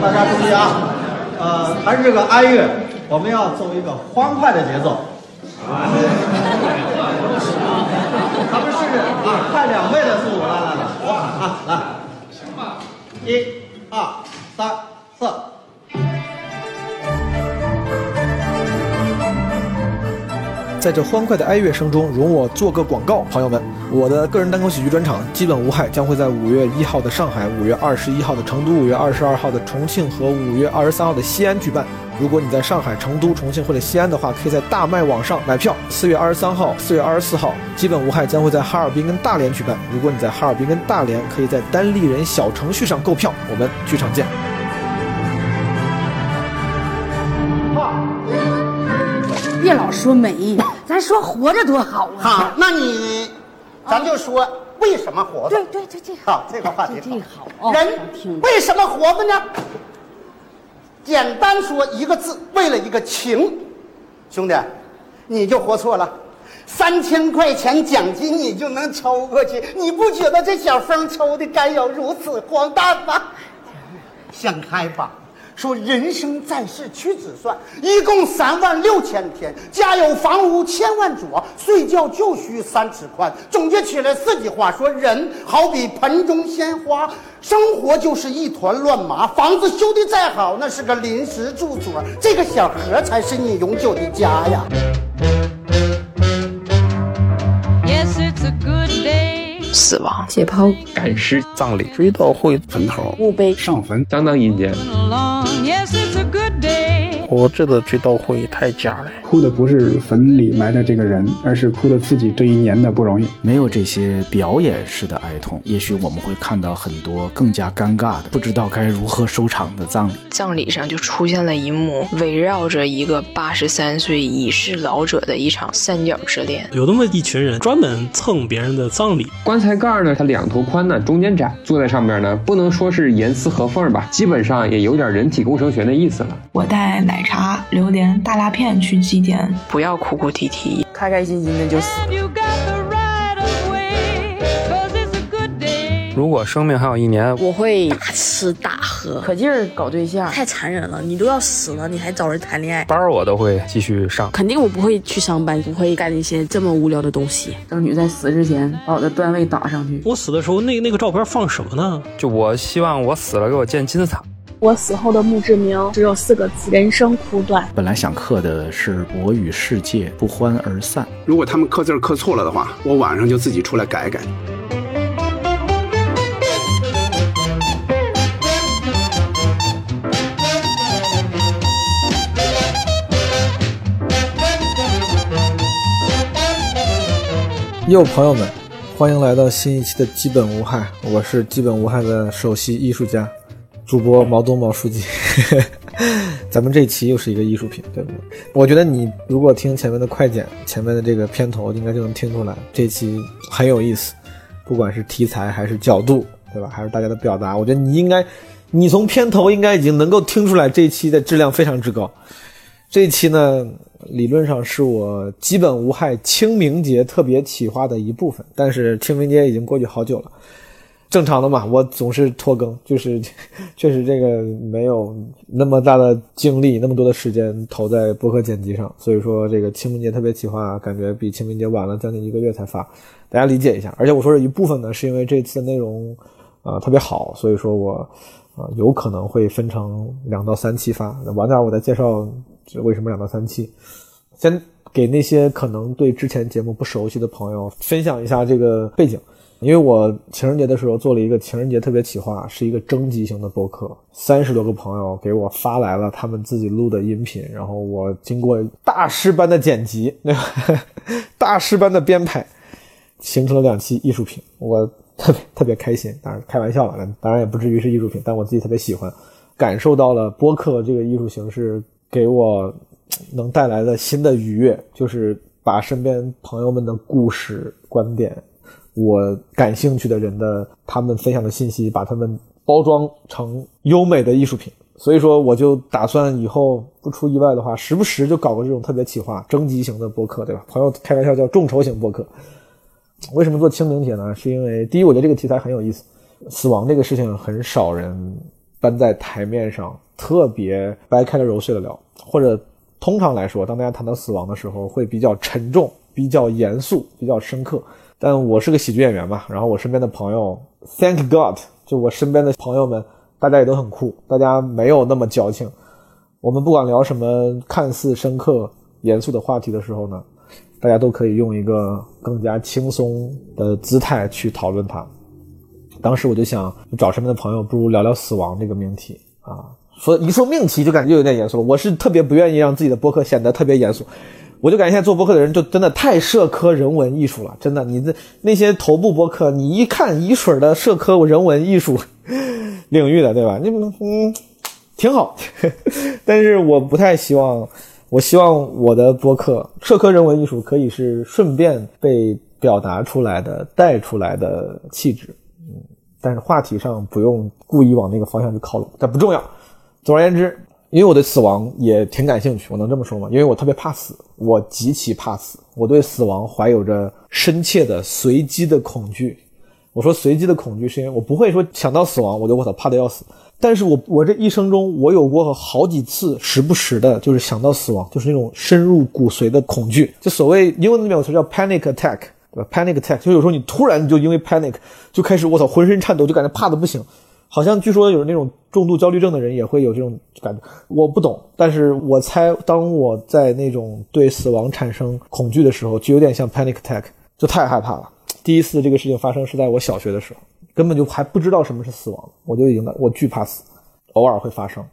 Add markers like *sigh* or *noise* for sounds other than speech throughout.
大家注意啊，呃，还是这个哀乐，我们要奏一个欢快的节奏。咱们试试啊，快两倍的速度，来来来，啊，来，行吧，一、二、三、四。在这欢快的哀乐声中，容我做个广告，朋友们，我的个人单口喜剧专场基本无害将会在五月一号的上海、五月二十一号的成都、五月二十二号的重庆和五月二十三号的西安举办。如果你在上海、成都、重庆或者西安的话，可以在大麦网上买票。四月二十三号、四月二十四号，基本无害将会在哈尔滨跟大连举办。如果你在哈尔滨跟大连，可以在单立人小程序上购票。我们剧场见。别老说美，咱说活着多好啊！好，那你，咱就说为什么活着？对对对，这个好，这个话题好哦人为什么活着呢？简单说一个字，为了一个情。兄弟，你就活错了。三千块钱奖金你就能抽过去，你不觉得这小风抽的该有如此荒诞吗？*laughs* 想开吧。说人生在世屈指算，一共三万六千天，家有房屋千万座，睡觉就需三尺宽。总结起来四句话，说人好比盆中鲜花，生活就是一团乱麻。房子修的再好，那是个临时住所，这个小盒才是你永久的家呀。Yes, it's a good day. 死亡、解剖、赶尸、葬礼、追悼会、坟头、墓碑、上坟。相当阴间。我这个追悼会太假了。哭的不是坟里埋的这个人，而是哭的自己这一年的不容易。没有这些表演式的哀痛，也许我们会看到很多更加尴尬的、不知道该如何收场的葬礼。葬礼上就出现了一幕围绕着一个八十三岁已逝老者的一场三角之恋。有那么一群人专门蹭别人的葬礼，棺材盖呢，它两头宽呢，中间窄，坐在上面呢，不能说是严丝合缝吧，基本上也有点人体工程学的意思了。我带奶茶、榴莲、大辣片去祭奠，不要哭哭啼啼，开开心心的就死。You got the right of way. Cause it's a good day. 如果生命还有一年，我会大吃大喝，可劲儿搞对象，太残忍了！你都要死了，你还找人谈恋爱？班儿我都会继续上。肯定我不会去上班，不会干那些这么无聊的东西。争取在死之前把我的段位打上去。我死的时候，那那个照片放什么呢？就我希望我死了给我建金字塔。我死后的墓志铭只有四个字：人生苦短。本来想刻的是“我与世界不欢而散”。如果他们刻字刻错了的话，我晚上就自己出来改改。哟，朋友们，欢迎来到新一期的《基本无害》，我是基本无害的首席艺术家，主播毛东毛书记。*laughs* 咱们这期又是一个艺术品，对不对？我觉得你如果听前面的快剪，前面的这个片头，应该就能听出来，这期很有意思，不管是题材还是角度，对吧？还是大家的表达，我觉得你应该，你从片头应该已经能够听出来，这期的质量非常之高。这期呢，理论上是我基本无害清明节特别企划的一部分，但是清明节已经过去好久了，正常的嘛，我总是拖更，就是 *laughs* 确实这个没有那么大的精力，那么多的时间投在播客剪辑上，所以说这个清明节特别企划感觉比清明节晚了将近一个月才发，大家理解一下。而且我说是一部分呢，是因为这次的内容啊、特别好，所以说我啊、有可能会分成两到三期发，晚点我再介绍。这为什么两到三期？先给那些可能对之前节目不熟悉的朋友分享一下这个背景。因为我情人节的时候做了一个情人节特别企划，是一个征集型的播客，三十多个朋友给我发来了他们自己录的音频，然后我经过大师般的剪辑，对吧？*laughs* 大师般的编排，形成了两期艺术品，我特别特别开心。当然开玩笑了，当然也不至于是艺术品，但我自己特别喜欢，感受到了播客这个艺术形式。给我能带来的新的愉悦，就是把身边朋友们的故事、观点，我感兴趣的人的他们分享的信息，把他们包装成优美的艺术品。所以说，我就打算以后不出意外的话，时不时就搞个这种特别企划、征集型的播客，对吧？朋友开玩笑叫众筹型播客。为什么做清明节呢？是因为第一，我觉得这个题材很有意思，死亡这个事情很少人搬在台面上，特别掰开了揉碎了聊，或者通常来说，当大家谈到死亡的时候，会比较沉重、比较严肃、比较深刻。但我是个喜剧演员嘛，然后我身边的朋友，Thank God，就我身边的朋友们，大家也都很酷，大家没有那么矫情。我们不管聊什么看似深刻、严肃的话题的时候呢，大家都可以用一个更加轻松的姿态去讨论它。当时我就想找身边的朋友，不如聊聊死亡这个命题啊。说一说命题就感觉有点严肃了。我是特别不愿意让自己的播客显得特别严肃，我就感觉现在做播客的人就真的太社科人文艺术了。真的，你这那些头部播客，你一看一水的社科人文艺术领域的，对吧？你 *laughs* 嗯，挺好，*laughs* 但是我不太希望，我希望我的播客社科人文艺术可以是顺便被表达出来的、带出来的气质。嗯但是话题上不用故意往那个方向去靠拢，但不重要。总而言之，因为我对死亡也挺感兴趣，我能这么说吗？因为我特别怕死，我极其怕死，我对死亡怀有着深切的随机的恐惧。我说随机的恐惧，是因为我不会说想到死亡我就我操怕的要死。但是我我这一生中，我有过好几次时不时的，就是想到死亡，就是那种深入骨髓的恐惧。就所谓英文里面有词叫 panic attack。对吧？Panic attack，就有时候你突然就因为 panic 就开始我操浑身颤抖，就感觉怕的不行。好像据说有那种重度焦虑症的人也会有这种感觉。我不懂，但是我猜，当我在那种对死亡产生恐惧的时候，就有点像 panic attack，就太害怕了。第一次这个事情发生是在我小学的时候，根本就还不知道什么是死亡，我就已经我惧怕死。偶尔会发生，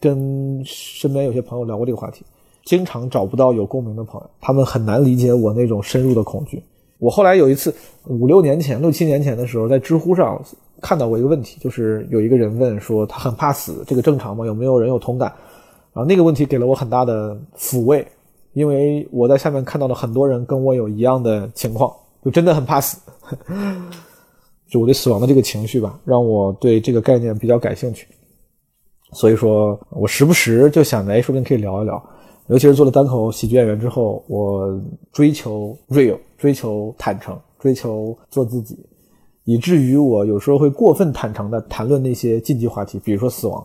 跟身边有些朋友聊过这个话题，经常找不到有共鸣的朋友，他们很难理解我那种深入的恐惧。我后来有一次五六年前、六七年前的时候，在知乎上看到过一个问题，就是有一个人问说他很怕死，这个正常吗？有没有人有同感？然后那个问题给了我很大的抚慰，因为我在下面看到了很多人跟我有一样的情况，就真的很怕死。*laughs* 就我对死亡的这个情绪吧，让我对这个概念比较感兴趣。所以说我时不时就想着，哎，说不定可以聊一聊。尤其是做了单口喜剧演员之后，我追求 real，追求坦诚，追求做自己，以至于我有时候会过分坦诚的谈论那些禁忌话题，比如说死亡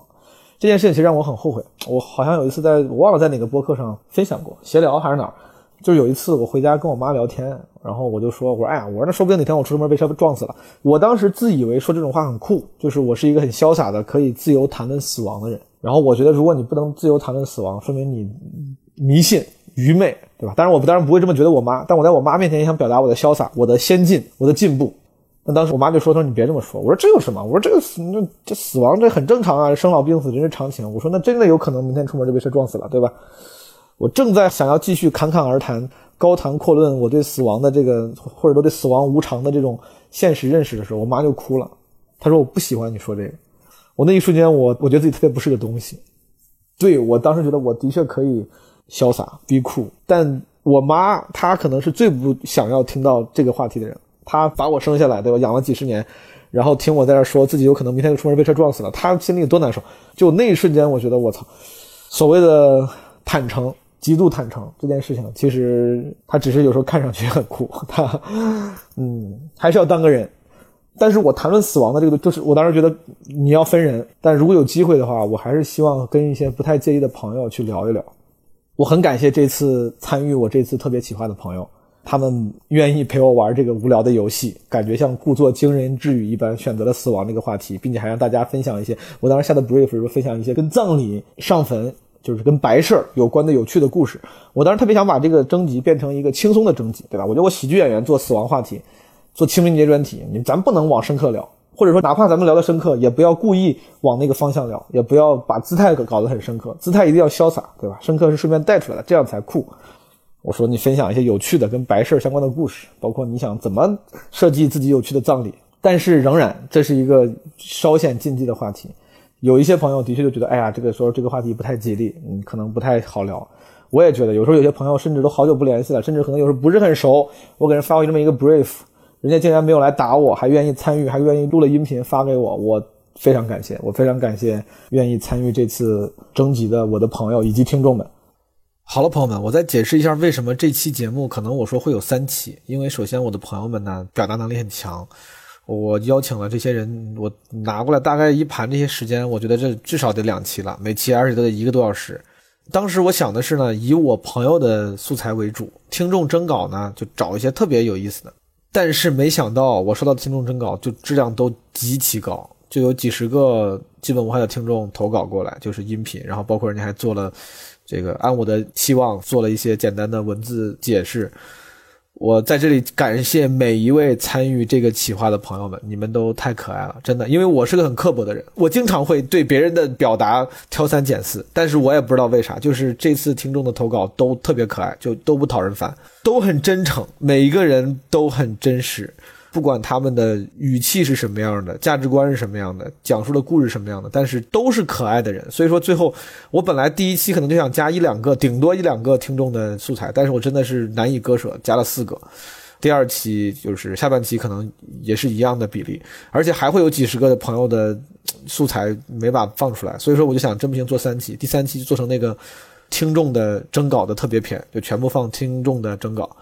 这件事情，其实让我很后悔。我好像有一次在我忘了在哪个播客上分享过，闲聊还是哪儿，就是有一次我回家跟我妈聊天，然后我就说，我说哎呀，我说那说不定哪天我出门被车撞死了。我当时自以为说这种话很酷，就是我是一个很潇洒的可以自由谈论死亡的人。然后我觉得，如果你不能自由谈论死亡，说明你迷信、愚昧，对吧？当然，我当然不会这么觉得我妈，但我在我妈面前也想表达我的潇洒、我的先进、我的进步。那当时我妈就说：“她说你别这么说。”我说：“这有什么？我说这个死，那这死亡这很正常啊，生老病死人之常情。”我说：“那真的有可能明天出门就被车撞死了，对吧？”我正在想要继续侃侃而谈、高谈阔论我对死亡的这个，或者说对死亡无常的这种现实认识的时候，我妈就哭了。她说：“我不喜欢你说这个。”我那一瞬间，我我觉得自己特别不是个东西。对我当时觉得我的确可以潇洒、逼酷，但我妈她可能是最不想要听到这个话题的人。他把我生下来，对吧？养了几十年，然后听我在这说自己有可能明天就出门被车撞死了，他心里有多难受。就那一瞬间，我觉得我操，所谓的坦诚、极度坦诚这件事情，其实他只是有时候看上去很酷，*laughs* 他嗯，还是要当个人。但是我谈论死亡的这个，就是我当时觉得你要分人，但如果有机会的话，我还是希望跟一些不太介意的朋友去聊一聊。我很感谢这次参与我这次特别企划的朋友，他们愿意陪我玩这个无聊的游戏，感觉像故作惊人之语一般，选择了死亡这个话题，并且还让大家分享一些我当时下的 brief 时候分享一些跟葬礼、上坟，就是跟白事儿有关的有趣的故事。我当时特别想把这个征集变成一个轻松的征集，对吧？我觉得我喜剧演员做死亡话题。做清明节专题，你咱不能往深刻聊，或者说哪怕咱们聊的深刻，也不要故意往那个方向聊，也不要把姿态搞得很深刻，姿态一定要潇洒，对吧？深刻是顺便带出来的，这样才酷。我说你分享一些有趣的跟白事相关的故事，包括你想怎么设计自己有趣的葬礼，但是仍然这是一个稍显禁忌的话题。有一些朋友的确就觉得，哎呀，这个时候这个话题不太吉利，嗯，可能不太好聊。我也觉得，有时候有些朋友甚至都好久不联系了，甚至可能有时候不是很熟，我给人发过这么一个 brief。人家竟然没有来打我，还愿意参与，还愿意录了音频发给我，我非常感谢，我非常感谢愿意参与这次征集的我的朋友以及听众们。好了，朋友们，我再解释一下为什么这期节目可能我说会有三期，因为首先我的朋友们呢表达能力很强，我邀请了这些人，我拿过来大概一盘这些时间，我觉得这至少得两期了，每期而且都得一个多小时。当时我想的是呢，以我朋友的素材为主，听众征稿呢就找一些特别有意思的。但是没想到我收到的听众征稿就质量都极其高，就有几十个基本无害的听众投稿过来，就是音频，然后包括人家还做了这个按我的期望做了一些简单的文字解释。我在这里感谢每一位参与这个企划的朋友们，你们都太可爱了，真的。因为我是个很刻薄的人，我经常会对别人的表达挑三拣四，但是我也不知道为啥，就是这次听众的投稿都特别可爱，就都不讨人烦，都很真诚，每一个人都很真实。不管他们的语气是什么样的，价值观是什么样的，讲述的故事什么样的，但是都是可爱的人。所以说，最后我本来第一期可能就想加一两个，顶多一两个听众的素材，但是我真的是难以割舍，加了四个。第二期就是下半期可能也是一样的比例，而且还会有几十个朋友的素材没把放出来。所以说，我就想真不行做三期，第三期就做成那个听众的征稿的特别篇，就全部放听众的征稿。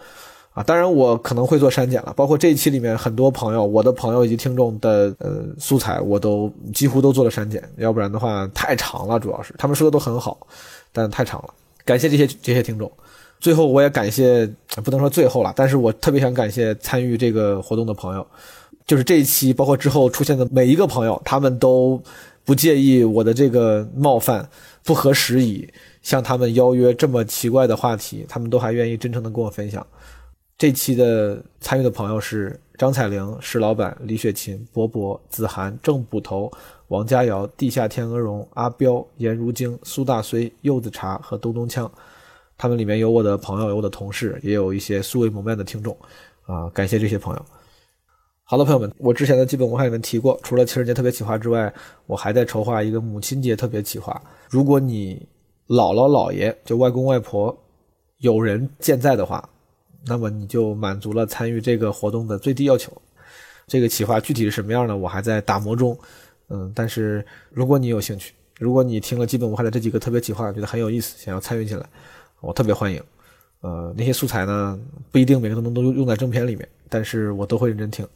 当然我可能会做删减了，包括这一期里面很多朋友，我的朋友以及听众的呃素材，我都几乎都做了删减，要不然的话太长了，主要是他们说的都很好，但太长了。感谢这些这些听众，最后我也感谢，不能说最后了，但是我特别想感谢参与这个活动的朋友，就是这一期包括之后出现的每一个朋友，他们都不介意我的这个冒犯、不合时宜，向他们邀约这么奇怪的话题，他们都还愿意真诚的跟我分享。这期的参与的朋友是张彩玲、石老板、李雪琴、博博、子涵、郑捕头、王佳瑶、地下天鹅绒、阿彪、颜如晶、苏大虽、柚子茶和东东锵。他们里面有我的朋友，有我的同事，也有一些素未谋面的听众。啊，感谢这些朋友。好了，朋友们，我之前的基本文化里面提过，除了情人节特别企划之外，我还在筹划一个母亲节特别企划。如果你姥姥姥爷就外公外婆有人健在的话。那么你就满足了参与这个活动的最低要求。这个企划具体是什么样呢，我还在打磨中。嗯，但是如果你有兴趣，如果你听了基本无害的这几个特别企划，觉得很有意思，想要参与进来，我特别欢迎。呃，那些素材呢，不一定每个都能都用在正片里面，但是我都会认真听。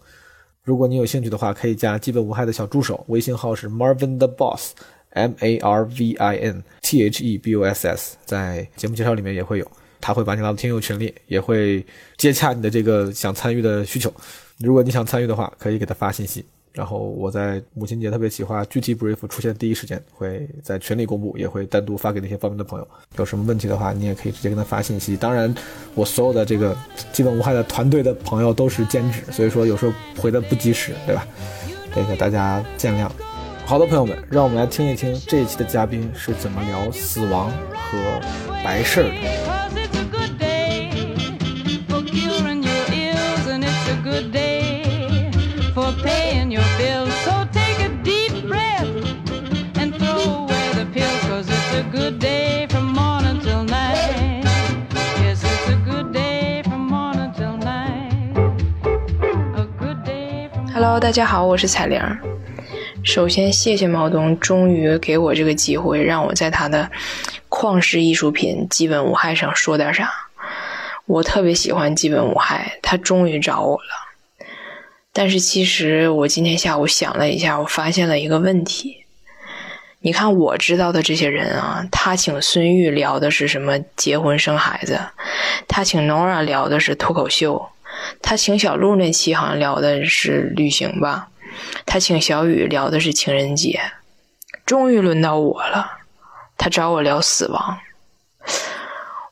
如果你有兴趣的话，可以加基本无害的小助手，微信号是 Marvin the Boss，M A R V I N T H E B O S S，在节目介绍里面也会有。他会把你拉到听友群里，也会接洽你的这个想参与的需求。如果你想参与的话，可以给他发信息，然后我在母亲节特别企划具体 brief 出现第一时间会在群里公布，也会单独发给那些报名的朋友。有什么问题的话，你也可以直接跟他发信息。当然，我所有的这个基本无害的团队的朋友都是兼职，所以说有时候回的不及时，对吧？这个大家见谅。好的，朋友们，让我们来听一听这一期的嘉宾是怎么聊死亡和白事儿的。Hello，大家好，我是彩玲。首先，谢谢毛东，终于给我这个机会，让我在他的旷世艺术品《基本无害》上说点啥。我特别喜欢《基本无害》，他终于找我了。但是，其实我今天下午想了一下，我发现了一个问题。你看，我知道的这些人啊，他请孙玉聊的是什么结婚生孩子，他请 Nora 聊的是脱口秀，他请小鹿那期好像聊的是旅行吧。他请小雨聊的是情人节，终于轮到我了。他找我聊死亡，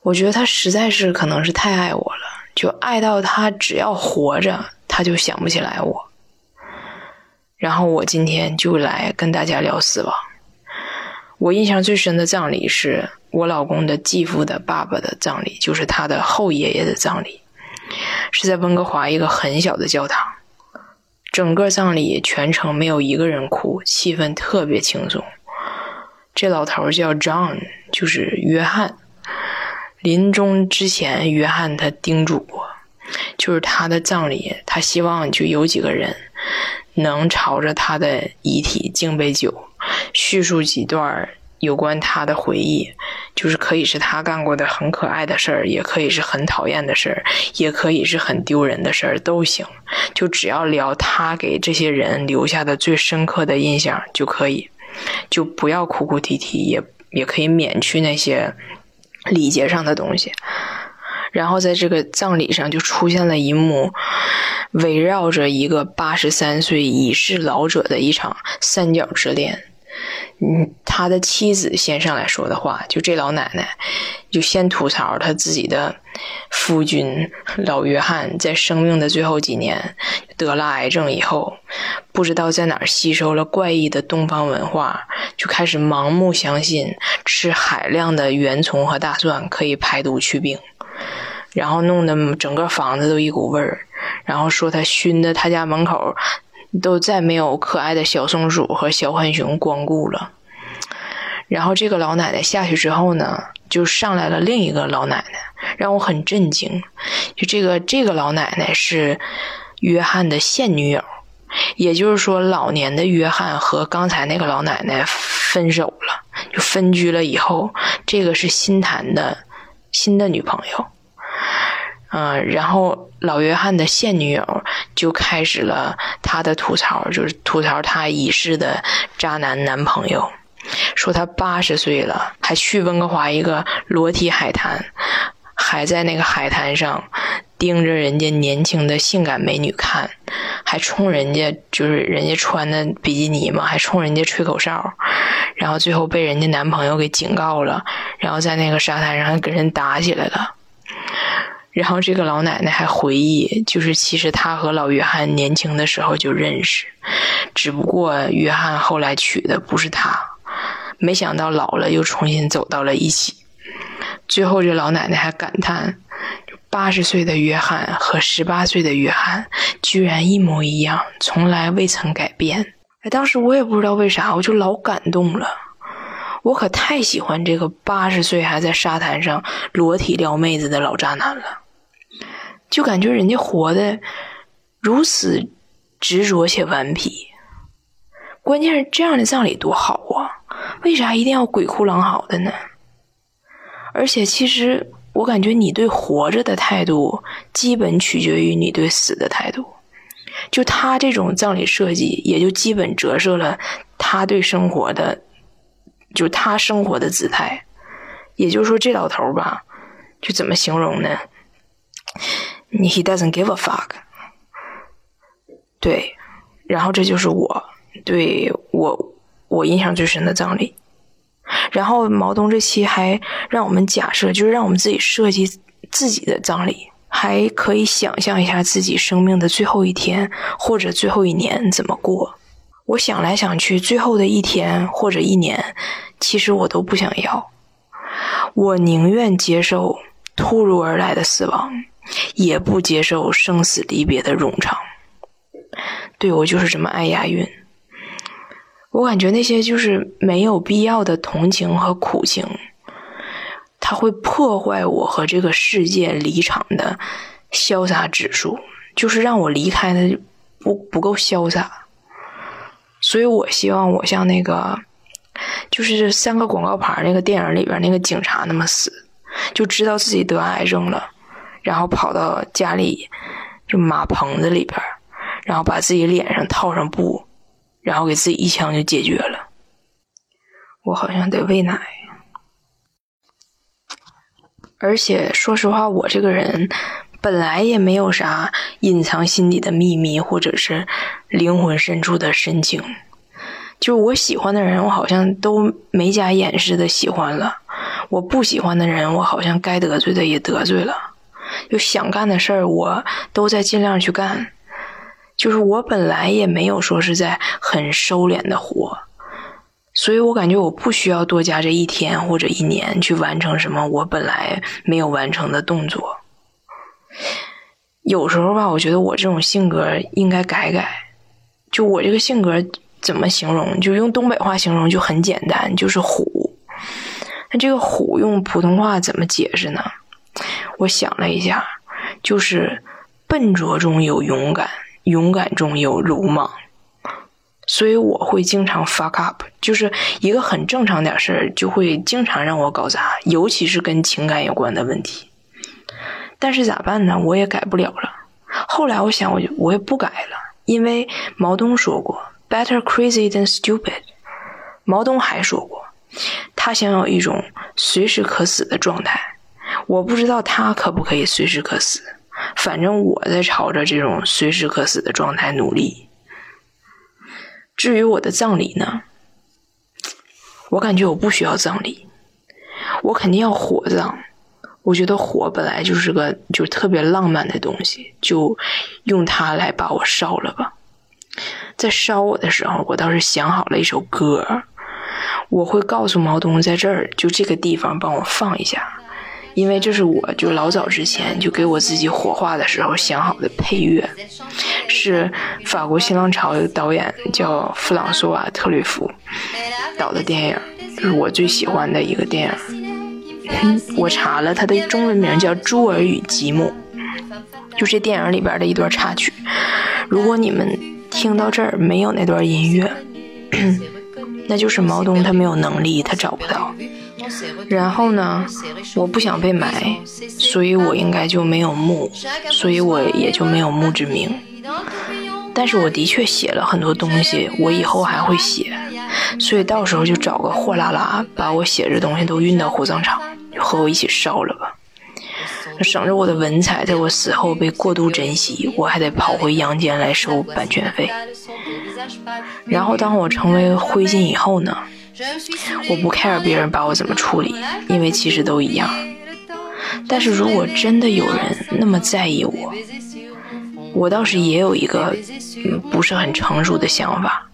我觉得他实在是可能是太爱我了，就爱到他只要活着，他就想不起来我。然后我今天就来跟大家聊死亡。我印象最深的葬礼是我老公的继父的爸爸的葬礼，就是他的后爷爷的葬礼，是在温哥华一个很小的教堂。整个葬礼全程没有一个人哭，气氛特别轻松。这老头叫 John，就是约翰。临终之前，约翰他叮嘱过，就是他的葬礼，他希望就有几个人能朝着他的遗体敬杯酒，叙述几段有关他的回忆，就是可以是他干过的很可爱的事儿，也可以是很讨厌的事儿，也可以是很丢人的事儿，都行。就只要聊他给这些人留下的最深刻的印象就可以，就不要哭哭啼啼，也也可以免去那些礼节上的东西。然后在这个葬礼上就出现了一幕，围绕着一个八十三岁已逝老者的一场三角之恋。嗯，他的妻子先上来说的话，就这老奶奶就先吐槽他自己的夫君老约翰在生命的最后几年得了癌症以后，不知道在哪儿吸收了怪异的东方文化，就开始盲目相信吃海量的圆葱和大蒜可以排毒祛病。然后弄得整个房子都一股味儿，然后说他熏的他家门口都再没有可爱的小松鼠和小浣熊光顾了。然后这个老奶奶下去之后呢，就上来了另一个老奶奶，让我很震惊。就这个这个老奶奶是约翰的现女友，也就是说，老年的约翰和刚才那个老奶奶分手了，就分居了以后，这个是新谈的新的女朋友。嗯，然后老约翰的现女友就开始了他的吐槽，就是吐槽他已逝的渣男男朋友，说他八十岁了还去温哥华一个裸体海滩，还在那个海滩上盯着人家年轻的性感美女看，还冲人家就是人家穿的比基尼嘛，还冲人家吹口哨，然后最后被人家男朋友给警告了，然后在那个沙滩上还跟人打起来了。然后这个老奶奶还回忆，就是其实她和老约翰年轻的时候就认识，只不过约翰后来娶的不是她，没想到老了又重新走到了一起。最后这老奶奶还感叹，八十岁的约翰和十八岁的约翰居然一模一样，从来未曾改变。哎，当时我也不知道为啥，我就老感动了。我可太喜欢这个八十岁还在沙滩上裸体撩妹子的老渣男了。就感觉人家活的如此执着且顽皮，关键是这样的葬礼多好啊！为啥一定要鬼哭狼嚎的呢？而且其实我感觉你对活着的态度，基本取决于你对死的态度。就他这种葬礼设计，也就基本折射了他对生活的，就他生活的姿态。也就是说，这老头吧，就怎么形容呢？He doesn't give a fuck。对，然后这就是我对我我印象最深的葬礼。然后毛东这期还让我们假设，就是让我们自己设计自己的葬礼，还可以想象一下自己生命的最后一天或者最后一年怎么过。我想来想去，最后的一天或者一年，其实我都不想要。我宁愿接受突如而来的死亡。也不接受生死离别的冗长。对我就是这么爱押韵。我感觉那些就是没有必要的同情和苦情，它会破坏我和这个世界离场的潇洒指数，就是让我离开的不不够潇洒。所以我希望我像那个，就是三个广告牌那个电影里边那个警察那么死，就知道自己得癌症了。然后跑到家里，就马棚子里边然后把自己脸上套上布，然后给自己一枪就解决了。我好像得喂奶，而且说实话，我这个人本来也没有啥隐藏心底的秘密，或者是灵魂深处的深情。就是我喜欢的人，我好像都没加掩饰的喜欢了；我不喜欢的人，我好像该得罪的也得罪了。就想干的事儿，我都在尽量去干。就是我本来也没有说是在很收敛的活，所以我感觉我不需要多加这一天或者一年去完成什么我本来没有完成的动作。有时候吧，我觉得我这种性格应该改改。就我这个性格怎么形容？就用东北话形容就很简单，就是虎。那这个虎用普通话怎么解释呢？我想了一下，就是笨拙中有勇敢，勇敢中有鲁莽，所以我会经常 fuck up，就是一个很正常点事儿就会经常让我搞砸，尤其是跟情感有关的问题。但是咋办呢？我也改不了了。后来我想，我就我也不改了，因为毛东说过 “better crazy than stupid”。毛东还说过，他想有一种随时可死的状态。我不知道他可不可以随时可死，反正我在朝着这种随时可死的状态努力。至于我的葬礼呢，我感觉我不需要葬礼，我肯定要火葬。我觉得火本来就是个就特别浪漫的东西，就用它来把我烧了吧。在烧我的时候，我倒是想好了一首歌，我会告诉毛东在这儿，就这个地方帮我放一下，因为这是我就老早之前就给我自己火化的时候想好的配乐，是法国新浪潮的导演叫弗朗索瓦特吕弗导的电影，是我最喜欢的一个电影。我查了，他的中文名叫《朱尔与吉姆》，就这电影里边的一段插曲。如果你们听到这儿没有那段音乐，*clears throat* 那就是毛东他没有能力，他找不到。然后呢，我不想被埋，所以我应该就没有墓，所以我也就没有墓志铭。但是我的确写了很多东西，我以后还会写，所以到时候就找个货拉拉，把我写的东西都运到火葬场。和我一起烧了吧，省着我的文采在我死后被过度珍惜，我还得跑回阳间来收版权费。然后当我成为灰烬以后呢，我不 care 别人把我怎么处理，因为其实都一样。但是如果真的有人那么在意我，我倒是也有一个嗯不是很成熟的想法。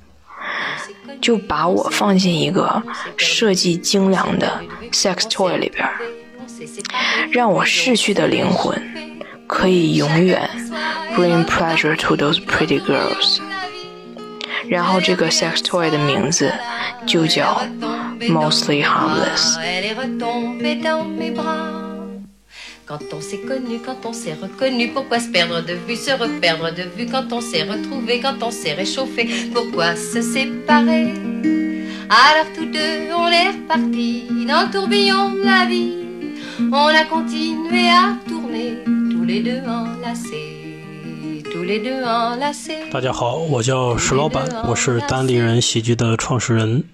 就把我放进一个设计精良的 sex toy 里边，让我逝去的灵魂可以永远 bring pleasure to those pretty girls。然后这个 sex toy 的名字就叫 mostly harmless。Quand on s'est connu, quand on s'est reconnu, pourquoi se perdre de vue, se reperdre de vue quand on s'est retrouvé, quand on s'est réchauffé, pourquoi se séparer Alors tous deux, on est repartis dans le tourbillon de la vie. On a continué à tourner, tous les deux enlacés, 大家好，我叫石老板，我是单立人喜剧的创始人。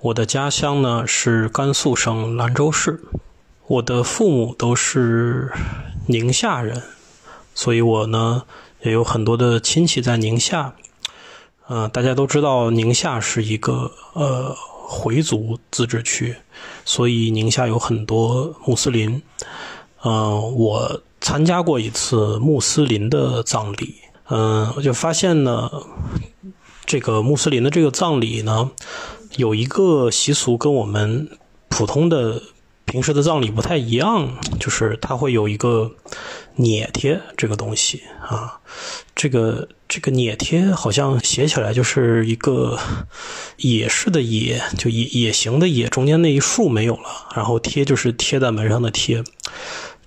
我的家乡呢是甘肃省兰州市。我的父母都是宁夏人，所以我呢也有很多的亲戚在宁夏。呃，大家都知道宁夏是一个呃回族自治区，所以宁夏有很多穆斯林。嗯，我参加过一次穆斯林的葬礼，嗯，我就发现呢，这个穆斯林的这个葬礼呢，有一个习俗跟我们普通的。平时的葬礼不太一样，就是它会有一个啮贴这个东西啊，这个这个啮贴好像写起来就是一个野式的野，就野野行的野，中间那一竖没有了，然后贴就是贴在门上的贴。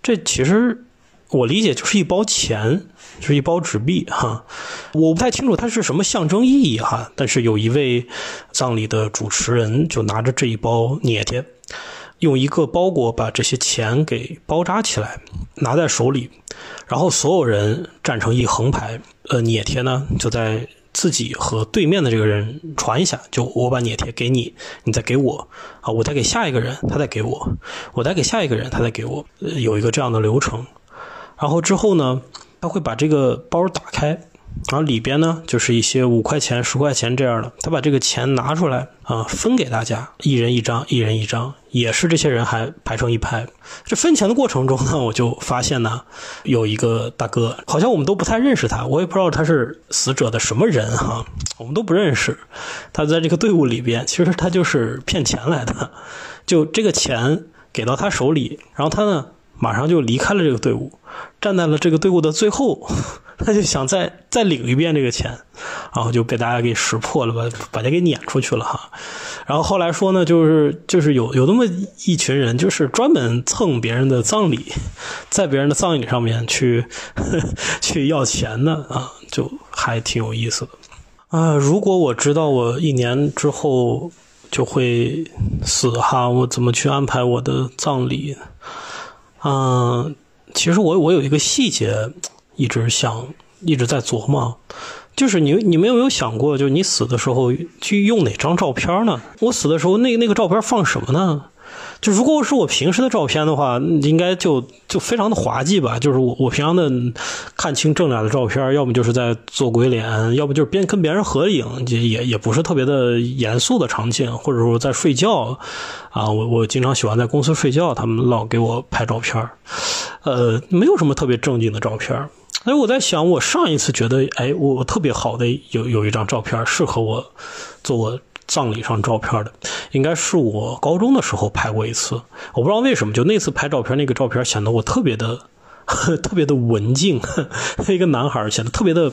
这其实我理解就是一包钱，就是一包纸币哈，我不太清楚它是什么象征意义哈，但是有一位葬礼的主持人就拿着这一包啮贴。用一个包裹把这些钱给包扎起来，拿在手里，然后所有人站成一横排，呃，啮贴呢就在自己和对面的这个人传一下，就我把啮贴给你，你再给我，啊，我再给下一个人，他再给我，我再给下一个人，他再给我，有一个这样的流程。然后之后呢，他会把这个包打开。然后里边呢，就是一些五块钱、十块钱这样的。他把这个钱拿出来啊，分给大家，一人一张，一人一张，也是这些人还排成一排。这分钱的过程中呢，*laughs* 我就发现呢，有一个大哥，好像我们都不太认识他，我也不知道他是死者的什么人哈，我们都不认识。他在这个队伍里边，其实他就是骗钱来的，就这个钱给到他手里，然后他呢，马上就离开了这个队伍，站在了这个队伍的最后。*laughs* 他就想再再领一遍这个钱，然后就被大家给识破了，把把他给撵出去了哈。然后后来说呢，就是就是有有那么一群人，就是专门蹭别人的葬礼，在别人的葬礼上面去 *laughs* 去要钱的啊，就还挺有意思的。啊、如果我知道我一年之后就会死哈，我怎么去安排我的葬礼？嗯、其实我我有一个细节一直想一直在琢磨，就是你你们有没有想过，就是你死的时候去用哪张照片呢？我死的时候那那个照片放什么呢？就如果是我平时的照片的话，应该就就非常的滑稽吧。就是我我平常的看清正脸的照片，要么就是在做鬼脸，要不就是边跟别人合影，也也也不是特别的严肃的场景，或者说在睡觉啊。我我经常喜欢在公司睡觉，他们老给我拍照片，呃，没有什么特别正经的照片。哎，我在想，我上一次觉得，哎，我特别好的有有一张照片适合我做我葬礼上照片的，应该是我高中的时候拍过一次。我不知道为什么，就那次拍照片，那个照片显得我特别的。*laughs* 特别的文静，*laughs* 一个男孩显得特别的，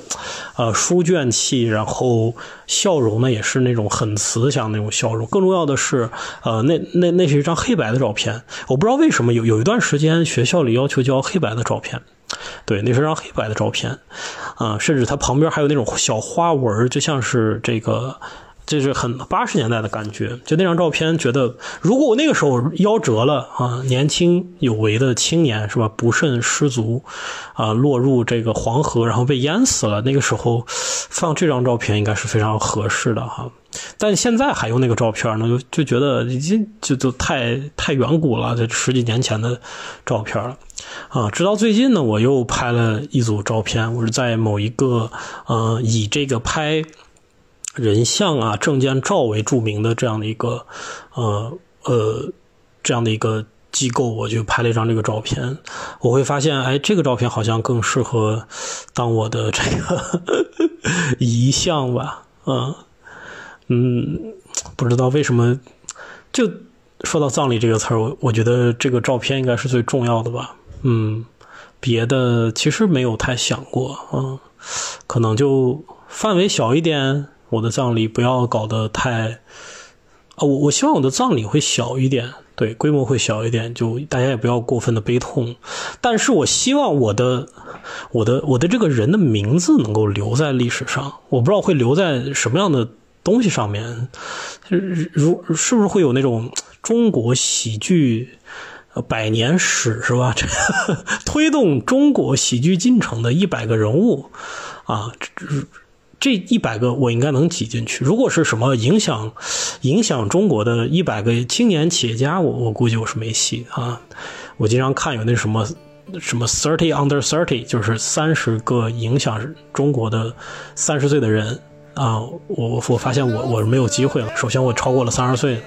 呃，书卷气，然后笑容呢也是那种很慈祥那种笑容。更重要的是，呃，那那那是一张黑白的照片。我不知道为什么有有一段时间学校里要求交黑白的照片，对，那是张黑白的照片，啊、甚至它旁边还有那种小花纹，就像是这个。这是很八十年代的感觉，就那张照片，觉得如果我那个时候夭折了啊，年轻有为的青年是吧，不慎失足啊，落入这个黄河，然后被淹死了，那个时候放这张照片应该是非常合适的哈。但现在还用那个照片呢，就就觉得已经就就太太远古了，这十几年前的照片了啊。直到最近呢，我又拍了一组照片，我是在某一个呃以这个拍。人像啊、证件照为著名的这样的一个，呃呃，这样的一个机构，我就拍了一张这个照片。我会发现，哎，这个照片好像更适合当我的这个 *laughs* 遗像吧，嗯嗯，不知道为什么，就说到葬礼这个词儿，我我觉得这个照片应该是最重要的吧，嗯，别的其实没有太想过，嗯，可能就范围小一点。我的葬礼不要搞得太，啊，我我希望我的葬礼会小一点，对，规模会小一点，就大家也不要过分的悲痛，但是我希望我的我的我的这个人的名字能够留在历史上，我不知道会留在什么样的东西上面，如是不是会有那种中国喜剧百年史是吧？*laughs* 推动中国喜剧进程的一百个人物啊。这一百个我应该能挤进去。如果是什么影响影响中国的一百个青年企业家，我我估计我是没戏啊。我经常看有那什么什么 thirty under thirty，就是三十个影响中国的三十岁的人啊。我我我发现我我是没有机会了。首先我超过了三十岁，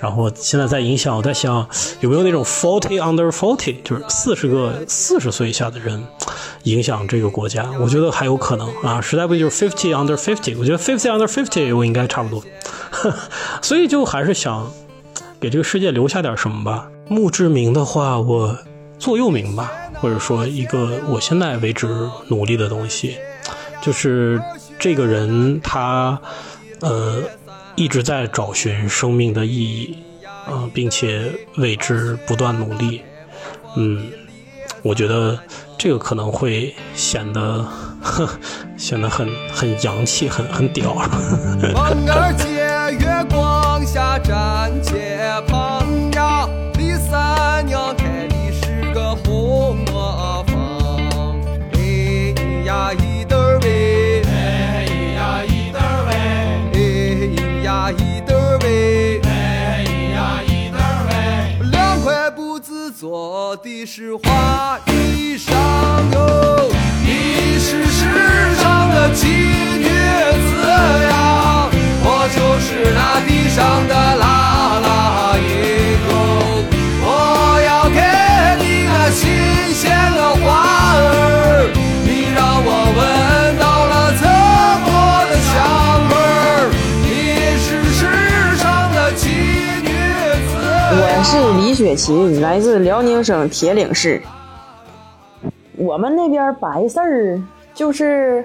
然后现在在影响，我在想有没有那种 forty under forty，就是四十个四十岁以下的人。影响这个国家，我觉得还有可能啊，实在不行就是 fifty under fifty，我觉得 fifty under fifty 我应该差不多，*laughs* 所以就还是想给这个世界留下点什么吧。墓志铭的话，我座右铭吧，或者说一个我现在为止努力的东西，就是这个人他呃一直在找寻生命的意义啊、并且为之不断努力，嗯。我觉得这个可能会显得呵 *laughs* 显得很很洋气，很很屌。风儿借月光下站街做的是花衣裳哟，你是世上的奇女子呀，我就是那地上的辣是李雪琴，来自辽宁省铁岭市。我们那边白事儿就是，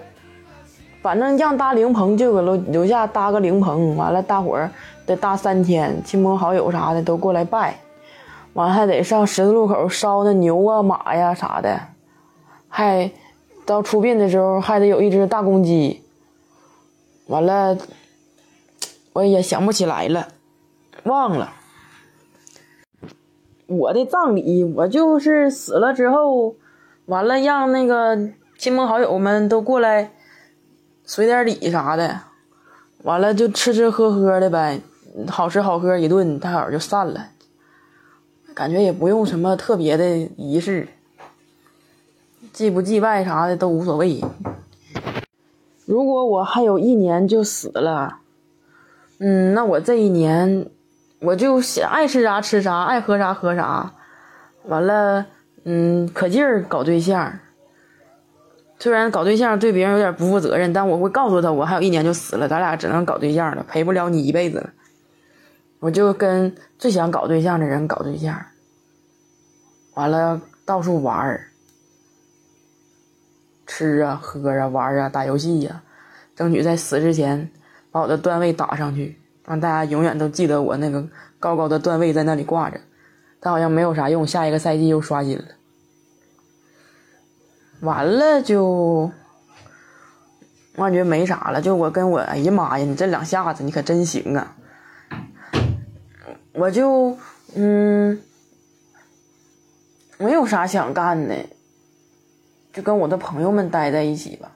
反正让搭灵棚就搁楼楼下搭个灵棚，完了大伙儿得搭三天，亲朋好友啥的都过来拜，完了还得上十字路口烧那牛啊马呀啥的，还到出殡的时候还得有一只大公鸡。完了，我也想不起来了，忘了。我的葬礼，我就是死了之后，完了让那个亲朋好友们都过来随点礼啥的，完了就吃吃喝喝的呗，好吃好喝一顿，大伙就散了。感觉也不用什么特别的仪式，祭不祭拜啥的都无所谓。如果我还有一年就死了，嗯，那我这一年。我就想爱吃啥吃啥，爱喝啥喝啥，完了，嗯，可劲儿搞对象。虽然搞对象对别人有点不负责任，但我会告诉他，我还有一年就死了，咱俩只能搞对象了，陪不了你一辈子了。我就跟最想搞对象的人搞对象，完了到处玩儿，吃啊喝啊玩啊打游戏呀，争取在死之前把我的段位打上去。让大家永远都记得我那个高高的段位在那里挂着，但好像没有啥用，下一个赛季又刷新了。完了就，我感觉没啥了。就我跟我，哎呀妈呀，你这两下子你可真行啊！我就嗯，没有啥想干的，就跟我的朋友们待在一起吧。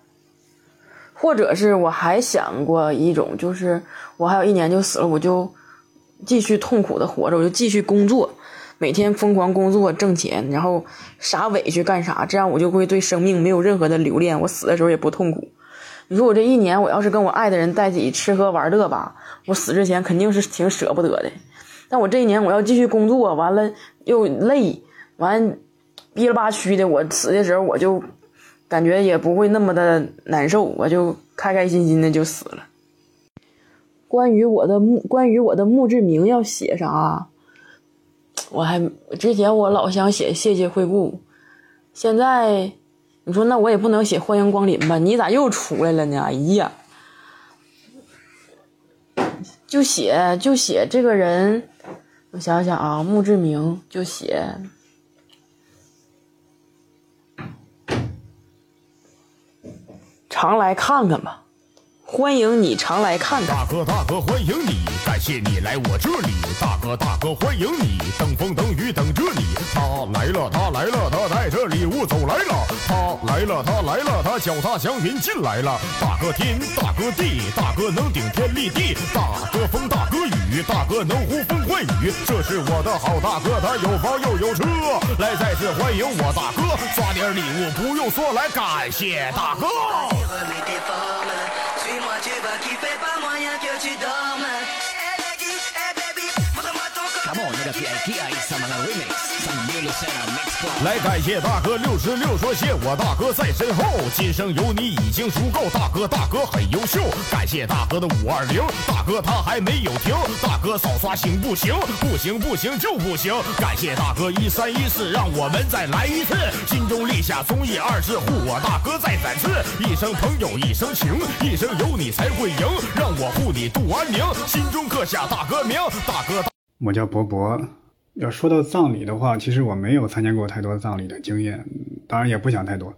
或者是我还想过一种，就是我还有一年就死了，我就继续痛苦的活着，我就继续工作，每天疯狂工作挣钱，然后啥委屈干啥，这样我就会对生命没有任何的留恋，我死的时候也不痛苦。你说我这一年，我要是跟我爱的人在一起吃喝玩乐吧，我死之前肯定是挺舍不得的。但我这一年我要继续工作，完了又累，完憋了吧屈的，我死的时候我就。感觉也不会那么的难受，我就开开心心的就死了。关于我的墓，关于我的墓志铭要写啥？我还之前我老想写谢谢惠顾，现在你说那我也不能写欢迎光临吧？你咋又出来了呢？哎呀，就写就写这个人，我想想啊，墓志铭就写。常来看看吧，欢迎你常来看看。大哥大哥欢迎你，谢你来我这里。大哥大哥欢迎你，等风等雨等着你。他来了他来了，他带着礼物走来了。他来了他来了，他脚踏祥云进来了。大哥天大哥地，大哥能顶天立地。大哥风大哥雨，大哥能呼风唤雨。这是我的好大哥，他有房又有车。来再次欢迎我大哥，刷点礼物不用说，来感谢大哥。来感谢大哥六十六，说谢我大哥在身后，今生有你已经足够。大哥大哥很优秀，感谢大哥的五二零，大哥他还没有停，大哥扫刷行不行？不行不行就不行。感谢大哥一三一四，让我们再来一次。心中立下忠义二字，护我大哥再三次。一生朋友一生情，一生有你才会赢。让我护你度安宁，心中刻下大哥名。大哥，我叫博博。要说到葬礼的话，其实我没有参加过太多葬礼的经验，当然也不想太多。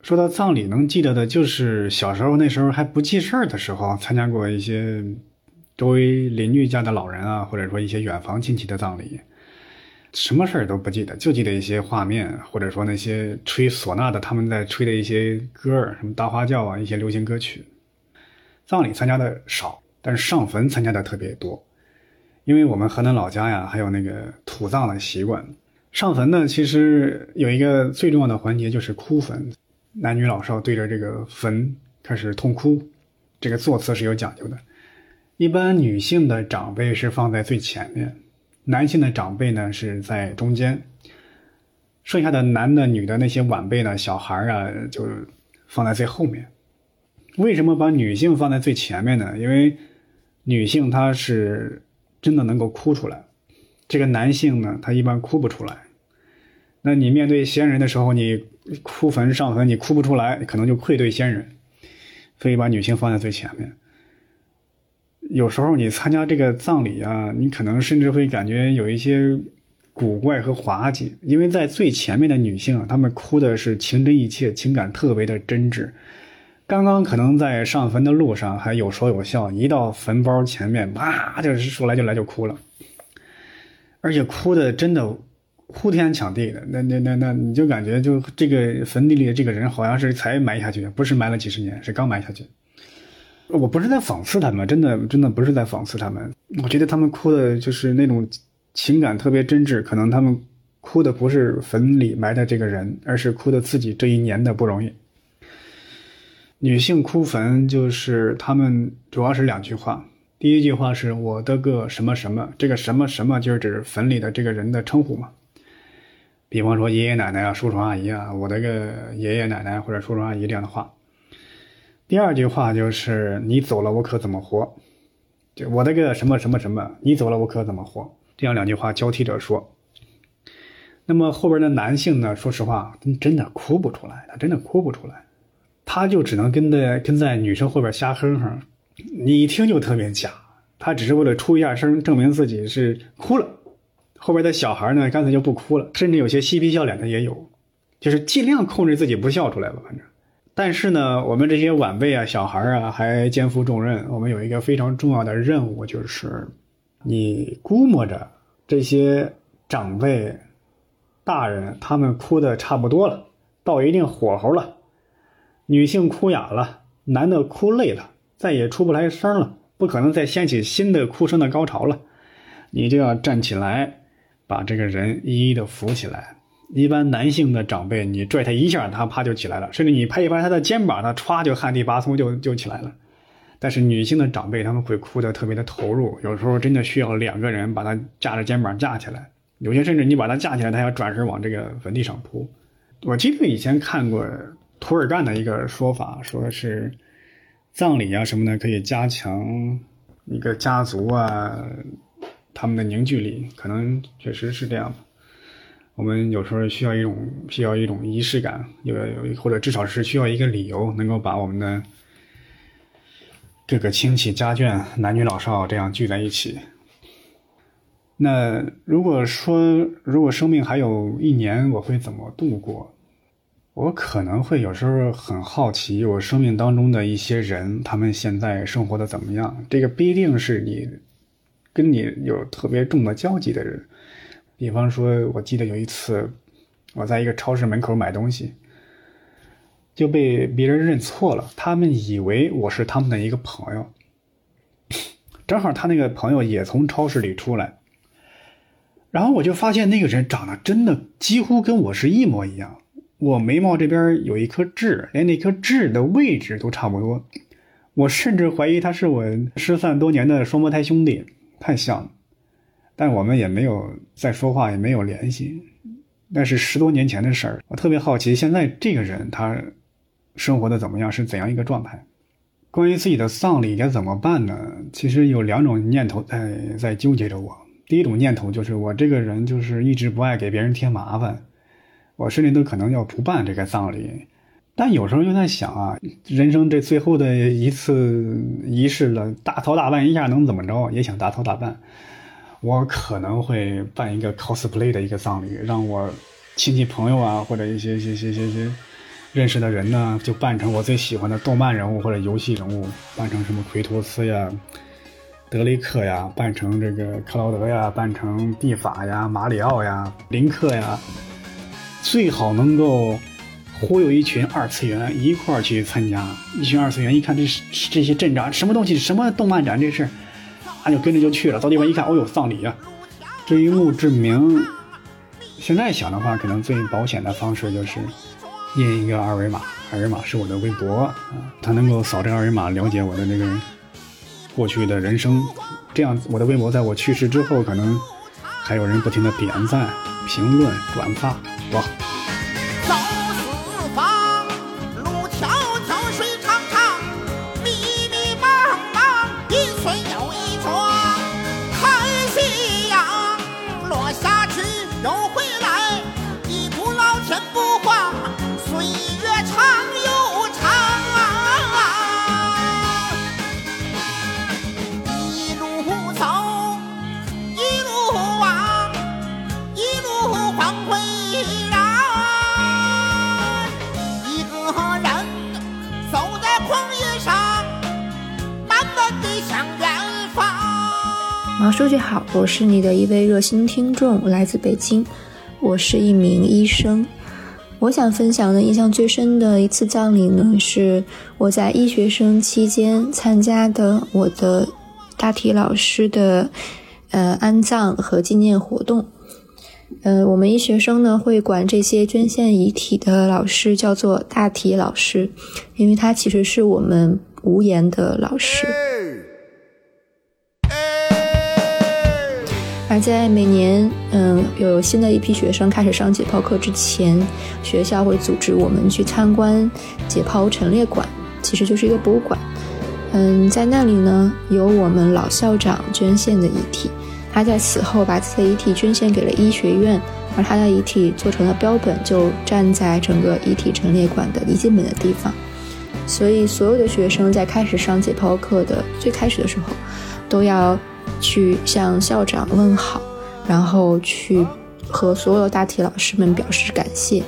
说到葬礼，能记得的就是小时候那时候还不记事儿的时候，参加过一些周围邻居家的老人啊，或者说一些远房亲戚的葬礼。什么事儿都不记得，就记得一些画面，或者说那些吹唢呐的他们在吹的一些歌儿，什么大花轿啊，一些流行歌曲。葬礼参加的少，但是上坟参加的特别多。因为我们河南老家呀，还有那个土葬的习惯，上坟呢，其实有一个最重要的环节就是哭坟，男女老少对着这个坟开始痛哭，这个座次是有讲究的。一般女性的长辈是放在最前面，男性的长辈呢是在中间，剩下的男的、女的那些晚辈呢，小孩啊就放在最后面。为什么把女性放在最前面呢？因为女性她是。真的能够哭出来，这个男性呢，他一般哭不出来。那你面对先人的时候，你哭坟上坟，你哭不出来，可能就愧对先人，所以把女性放在最前面。有时候你参加这个葬礼啊，你可能甚至会感觉有一些古怪和滑稽，因为在最前面的女性啊，她们哭的是情真意切，情感特别的真挚。刚刚可能在上坟的路上还有说有笑，一到坟包前面，啪就是说来就来就哭了，而且哭的真的呼天抢地的，那那那那你就感觉就这个坟地里的这个人好像是才埋下去，不是埋了几十年，是刚埋下去。我不是在讽刺他们，真的真的不是在讽刺他们，我觉得他们哭的就是那种情感特别真挚，可能他们哭的不是坟里埋的这个人，而是哭的自己这一年的不容易。女性哭坟就是他们主要是两句话，第一句话是我的个什么什么，这个什么什么就是指坟里的这个人的称呼嘛。比方说爷爷奶奶啊、叔叔阿姨啊，我的个爷爷奶奶或者叔叔阿姨这样的话。第二句话就是你走了我可怎么活？就我的个什么什么什么，你走了我可怎么活？这样两句话交替着说。那么后边的男性呢？说实话，真的哭不出来，他真的哭不出来。他就只能跟在跟在女生后边瞎哼哼，你一听就特别假。他只是为了出一下声，证明自己是哭了。后边的小孩呢，干脆就不哭了，甚至有些嬉皮笑脸的也有，就是尽量控制自己不笑出来吧。反正，但是呢，我们这些晚辈啊、小孩啊，还肩负重任。我们有一个非常重要的任务，就是你估摸着这些长辈、大人他们哭的差不多了，到一定火候了。女性哭哑了，男的哭累了，再也出不来声了，不可能再掀起新的哭声的高潮了。你就要站起来，把这个人一一的扶起来。一般男性的长辈，你拽他一下，他啪就起来了；甚至你拍一拍他的肩膀，他歘就汗地拔葱就就起来了。但是女性的长辈，他们会哭得特别的投入，有时候真的需要两个人把他架着肩膀架起来。有些甚至你把他架起来，他要转身往这个坟地上扑。我记得以前看过。涂尔干的一个说法，说是葬礼啊什么的，可以加强一个家族啊他们的凝聚力，可能确实是这样。我们有时候需要一种需要一种仪式感，有有或者至少是需要一个理由，能够把我们的各个亲戚家眷、男女老少这样聚在一起。那如果说如果生命还有一年，我会怎么度过？我可能会有时候很好奇，我生命当中的一些人，他们现在生活的怎么样？这个不一定是你跟你有特别重的交集的人。比方说，我记得有一次，我在一个超市门口买东西，就被别人认错了，他们以为我是他们的一个朋友。正好他那个朋友也从超市里出来，然后我就发现那个人长得真的几乎跟我是一模一样。我眉毛这边有一颗痣，连那颗痣的位置都差不多。我甚至怀疑他是我失散多年的双胞胎兄弟，太像了。但我们也没有再说话，也没有联系。那是十多年前的事儿。我特别好奇，现在这个人他生活的怎么样，是怎样一个状态？关于自己的丧礼该怎么办呢？其实有两种念头在在纠结着我。第一种念头就是我这个人就是一直不爱给别人添麻烦。我甚至都可能要不办这个葬礼，但有时候又在想啊，人生这最后的一次仪式了，大操大办一下能怎么着？也想大操大办。我可能会办一个 cosplay 的一个葬礼，让我亲戚朋友啊，或者一些些些些些认识的人呢，就扮成我最喜欢的动漫人物或者游戏人物，扮成什么奎托斯呀、德雷克呀，扮成这个克劳德呀，扮成蒂法呀、马里奥呀、林克呀。最好能够忽悠一群二次元一块儿去参加，一群二次元一看这是这些阵仗，什么东西，什么动漫展这事，啊就跟着就去了。到地方一看，哦呦，葬礼啊！至于墓志铭，现在想的话，可能最保险的方式就是印一个二维码，二维码是我的微博啊，他能够扫这二维码了解我的那个过去的人生，这样我的微博在我去世之后，可能还有人不停的点赞、评论、转发。哇！书记好，我是你的一位热心听众，来自北京，我是一名医生。我想分享的印象最深的一次葬礼呢，是我在医学生期间参加的我的大体老师的呃安葬和纪念活动。呃，我们医学生呢会管这些捐献遗体的老师叫做大体老师，因为他其实是我们无言的老师。而在每年，嗯，有新的一批学生开始上解剖课之前，学校会组织我们去参观解剖陈列馆，其实就是一个博物馆。嗯，在那里呢，有我们老校长捐献的遗体，他在死后把自己的遗体捐献给了医学院，而他的遗体做成了标本，就站在整个遗体陈列馆的离近门的地方。所以，所有的学生在开始上解剖课的最开始的时候，都要。去向校长问好，然后去和所有大体老师们表示感谢。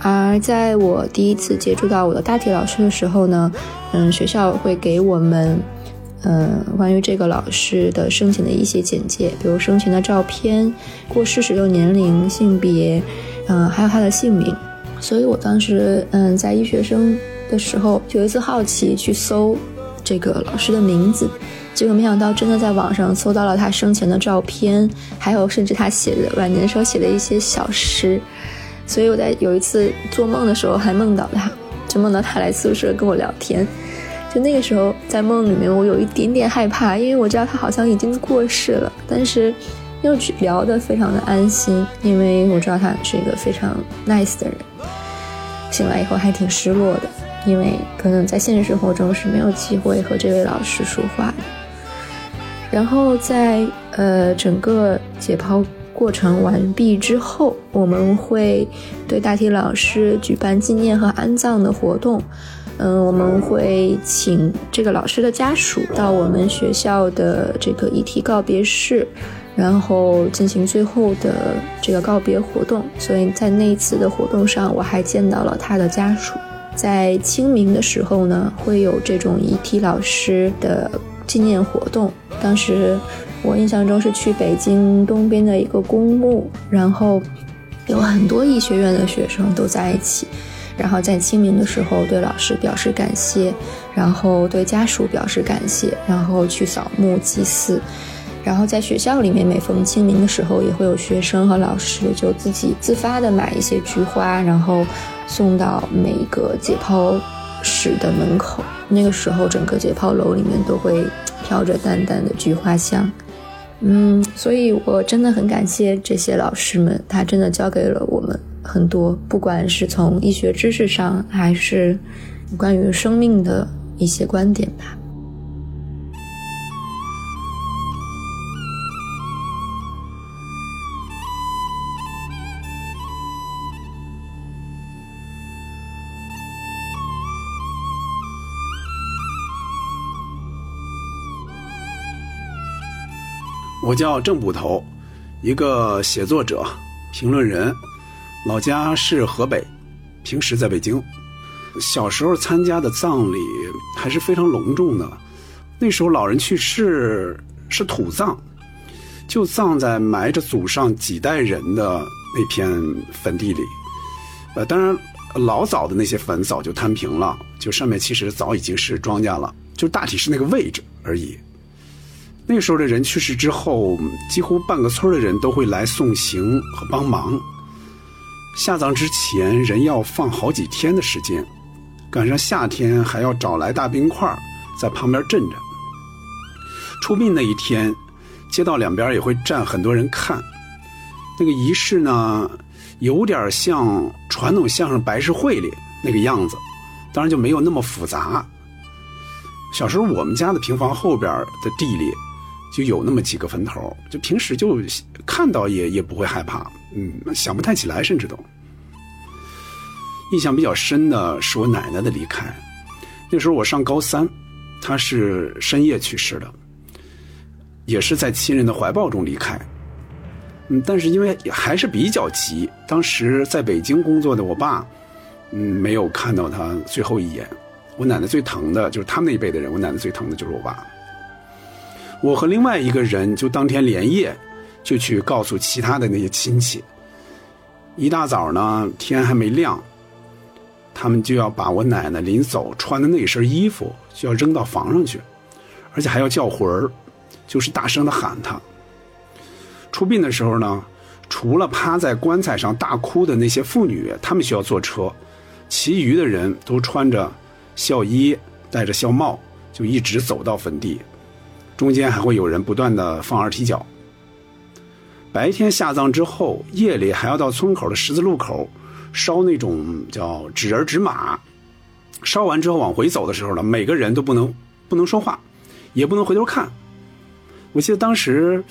而在我第一次接触到我的大体老师的时候呢，嗯，学校会给我们，嗯，关于这个老师的生前的一些简介，比如生前的照片、过世时的年龄、性别，嗯，还有他的姓名。所以我当时，嗯，在医学生的时候，有一次好奇去搜这个老师的名字。结果没想到，真的在网上搜到了他生前的照片，还有甚至他写的晚年时候写的一些小诗。所以我在有一次做梦的时候还梦到他，就梦到他来宿舍跟我聊天。就那个时候在梦里面，我有一点点害怕，因为我知道他好像已经过世了，但是又聊得非常的安心，因为我知道他是一个非常 nice 的人。醒来以后还挺失落的，因为可能在现实生活中是没有机会和这位老师说话的。然后在呃整个解剖过程完毕之后，我们会对大体老师举办纪念和安葬的活动。嗯，我们会请这个老师的家属到我们学校的这个遗体告别室，然后进行最后的这个告别活动。所以在那一次的活动上，我还见到了他的家属。在清明的时候呢，会有这种遗体老师的。纪念活动，当时我印象中是去北京东边的一个公墓，然后有很多医学院的学生都在一起，然后在清明的时候对老师表示感谢，然后对家属表示感谢，然后去扫墓祭祀，然后在学校里面每逢清明的时候，也会有学生和老师就自己自发的买一些菊花，然后送到每一个解剖。室的门口，那个时候整个解剖楼里面都会 *tsk* 飘着淡淡的菊花香，嗯，所以我真的很感谢这些老师们，他真的教给了我们很多，不管是从医学知识上，还是关于生命的一些观点吧。我叫郑捕头，一个写作者、评论人，老家是河北，平时在北京。小时候参加的葬礼还是非常隆重的，那时候老人去世是土葬，就葬在埋着祖上几代人的那片坟地里。呃，当然老早的那些坟早就摊平了，就上面其实早已经是庄稼了，就大体是那个位置而已。那时候的人去世之后，几乎半个村的人都会来送行和帮忙。下葬之前，人要放好几天的时间，赶上夏天还要找来大冰块在旁边镇着。出殡那一天，街道两边也会站很多人看。那个仪式呢，有点像传统相声白事会里那个样子，当然就没有那么复杂。小时候我们家的平房后边的地里。就有那么几个坟头，就平时就看到也也不会害怕，嗯，想不太起来，甚至都。印象比较深的是我奶奶的离开，那时候我上高三，她是深夜去世的，也是在亲人的怀抱中离开，嗯，但是因为还是比较急，当时在北京工作的我爸，嗯，没有看到他最后一眼。我奶奶最疼的就是他们那一辈的人，我奶奶最疼的就是我爸。我和另外一个人就当天连夜就去告诉其他的那些亲戚。一大早呢，天还没亮，他们就要把我奶奶临走穿的那身衣服就要扔到房上去，而且还要叫魂儿，就是大声的喊她。出殡的时候呢，除了趴在棺材上大哭的那些妇女，她们需要坐车，其余的人都穿着孝衣，戴着孝帽，就一直走到坟地，中间还会有人不断的放二踢脚。白天下葬之后，夜里还要到村口的十字路口烧那种叫纸人纸马。烧完之后往回走的时候呢，每个人都不能不能说话，也不能回头看。我记得当时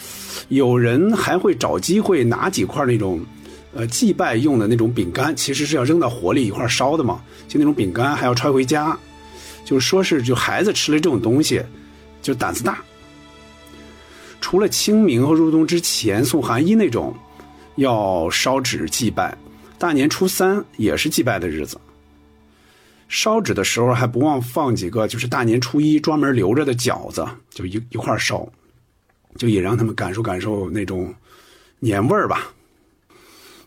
有人还会找机会拿几块那种呃祭拜用的那种饼干，其实是要扔到火里一块烧的嘛，就那种饼干还要揣回家，就说是就孩子吃了这种东西就胆子大。除了清明和入冬之前送寒衣那种，要烧纸祭拜，大年初三也是祭拜的日子。烧纸的时候还不忘放几个，就是大年初一专门留着的饺子，就一一块烧，就也让他们感受感受那种年味儿吧。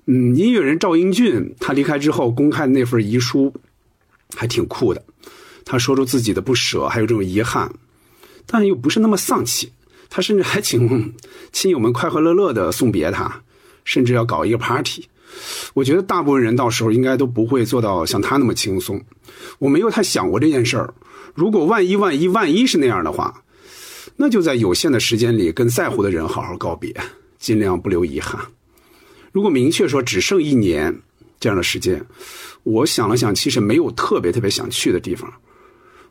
嗯，音乐人赵英俊他离开之后公开的那份遗书，还挺酷的。他说出自己的不舍，还有这种遗憾，但又不是那么丧气。他甚至还请亲友们快快乐乐的送别他，*laughs* 甚至要搞一个 party。我觉得大部分人到时候应该都不会做到像他那么轻松。我没有太想过这件事儿。如果万一万一万一是那样的话，那就在有限的时间里跟在乎的人好好告别，尽量不留遗憾。如果明确说只剩一年这样的时间，我想了想，其实没有特别特别想去的地方。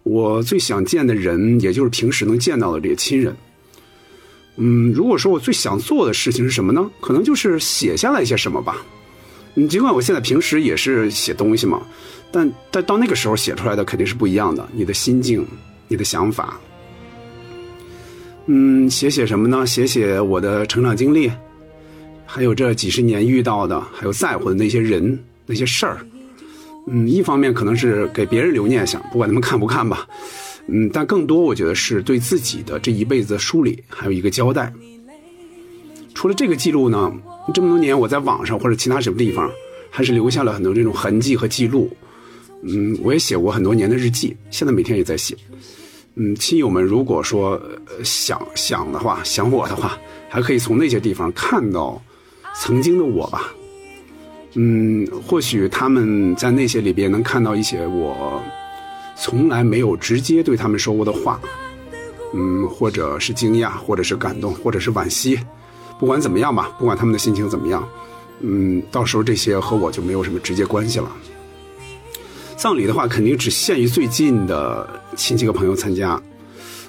我最想见的人，也就是平时能见到的这些亲人。嗯，如果说我最想做的事情是什么呢？可能就是写下来一些什么吧。嗯，尽管我现在平时也是写东西嘛，但但到那个时候写出来的肯定是不一样的。你的心境，你的想法。嗯，写写什么呢？写写我的成长经历，还有这几十年遇到的，还有在乎的那些人、那些事儿。嗯，一方面可能是给别人留念想，不管他们看不看吧。嗯，但更多我觉得是对自己的这一辈子的梳理，还有一个交代。除了这个记录呢，这么多年我在网上或者其他什么地方，还是留下了很多这种痕迹和记录。嗯，我也写过很多年的日记，现在每天也在写。嗯，亲友们如果说想想的话，想我的话，还可以从那些地方看到曾经的我吧。嗯，或许他们在那些里边能看到一些我。从来没有直接对他们说过的话，嗯，或者是惊讶，或者是感动，或者是惋惜，不管怎么样吧，不管他们的心情怎么样，嗯，到时候这些和我就没有什么直接关系了。葬礼的话，肯定只限于最近的亲戚和朋友参加，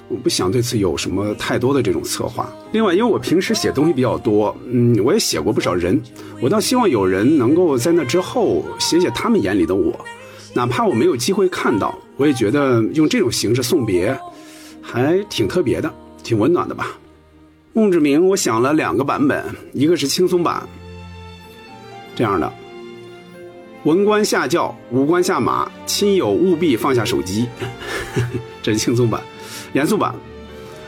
我不想对此有什么太多的这种策划。另外，因为我平时写东西比较多，嗯，我也写过不少人，我倒希望有人能够在那之后写写他们眼里的我。哪怕我没有机会看到，我也觉得用这种形式送别，还挺特别的，挺温暖的吧。墓志铭我想了两个版本，一个是轻松版，这样的：文官下轿，武官下马，亲友务必放下手机。这是轻松版，严肃版。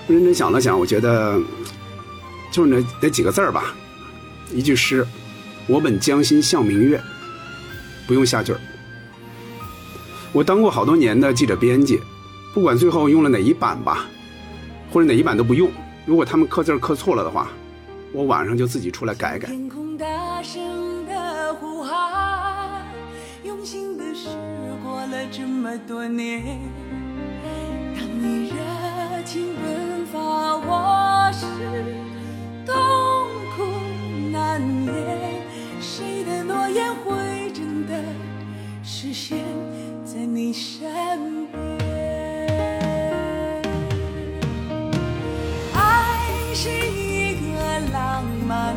认真想了想，我觉得就是那那几个字儿吧，一句诗：我本将心向明月。不用下句儿。我当过好多年的记者编辑，不管最后用了哪一版吧，或者哪一版都不用。如果他们刻字刻错了的话，我晚上就自己出来改改。天空大声的呼喊，用心的事过了这么多年。当你热情奔发，我是痛苦难言。谁的诺言会真的实现？在你身边，爱是一个浪漫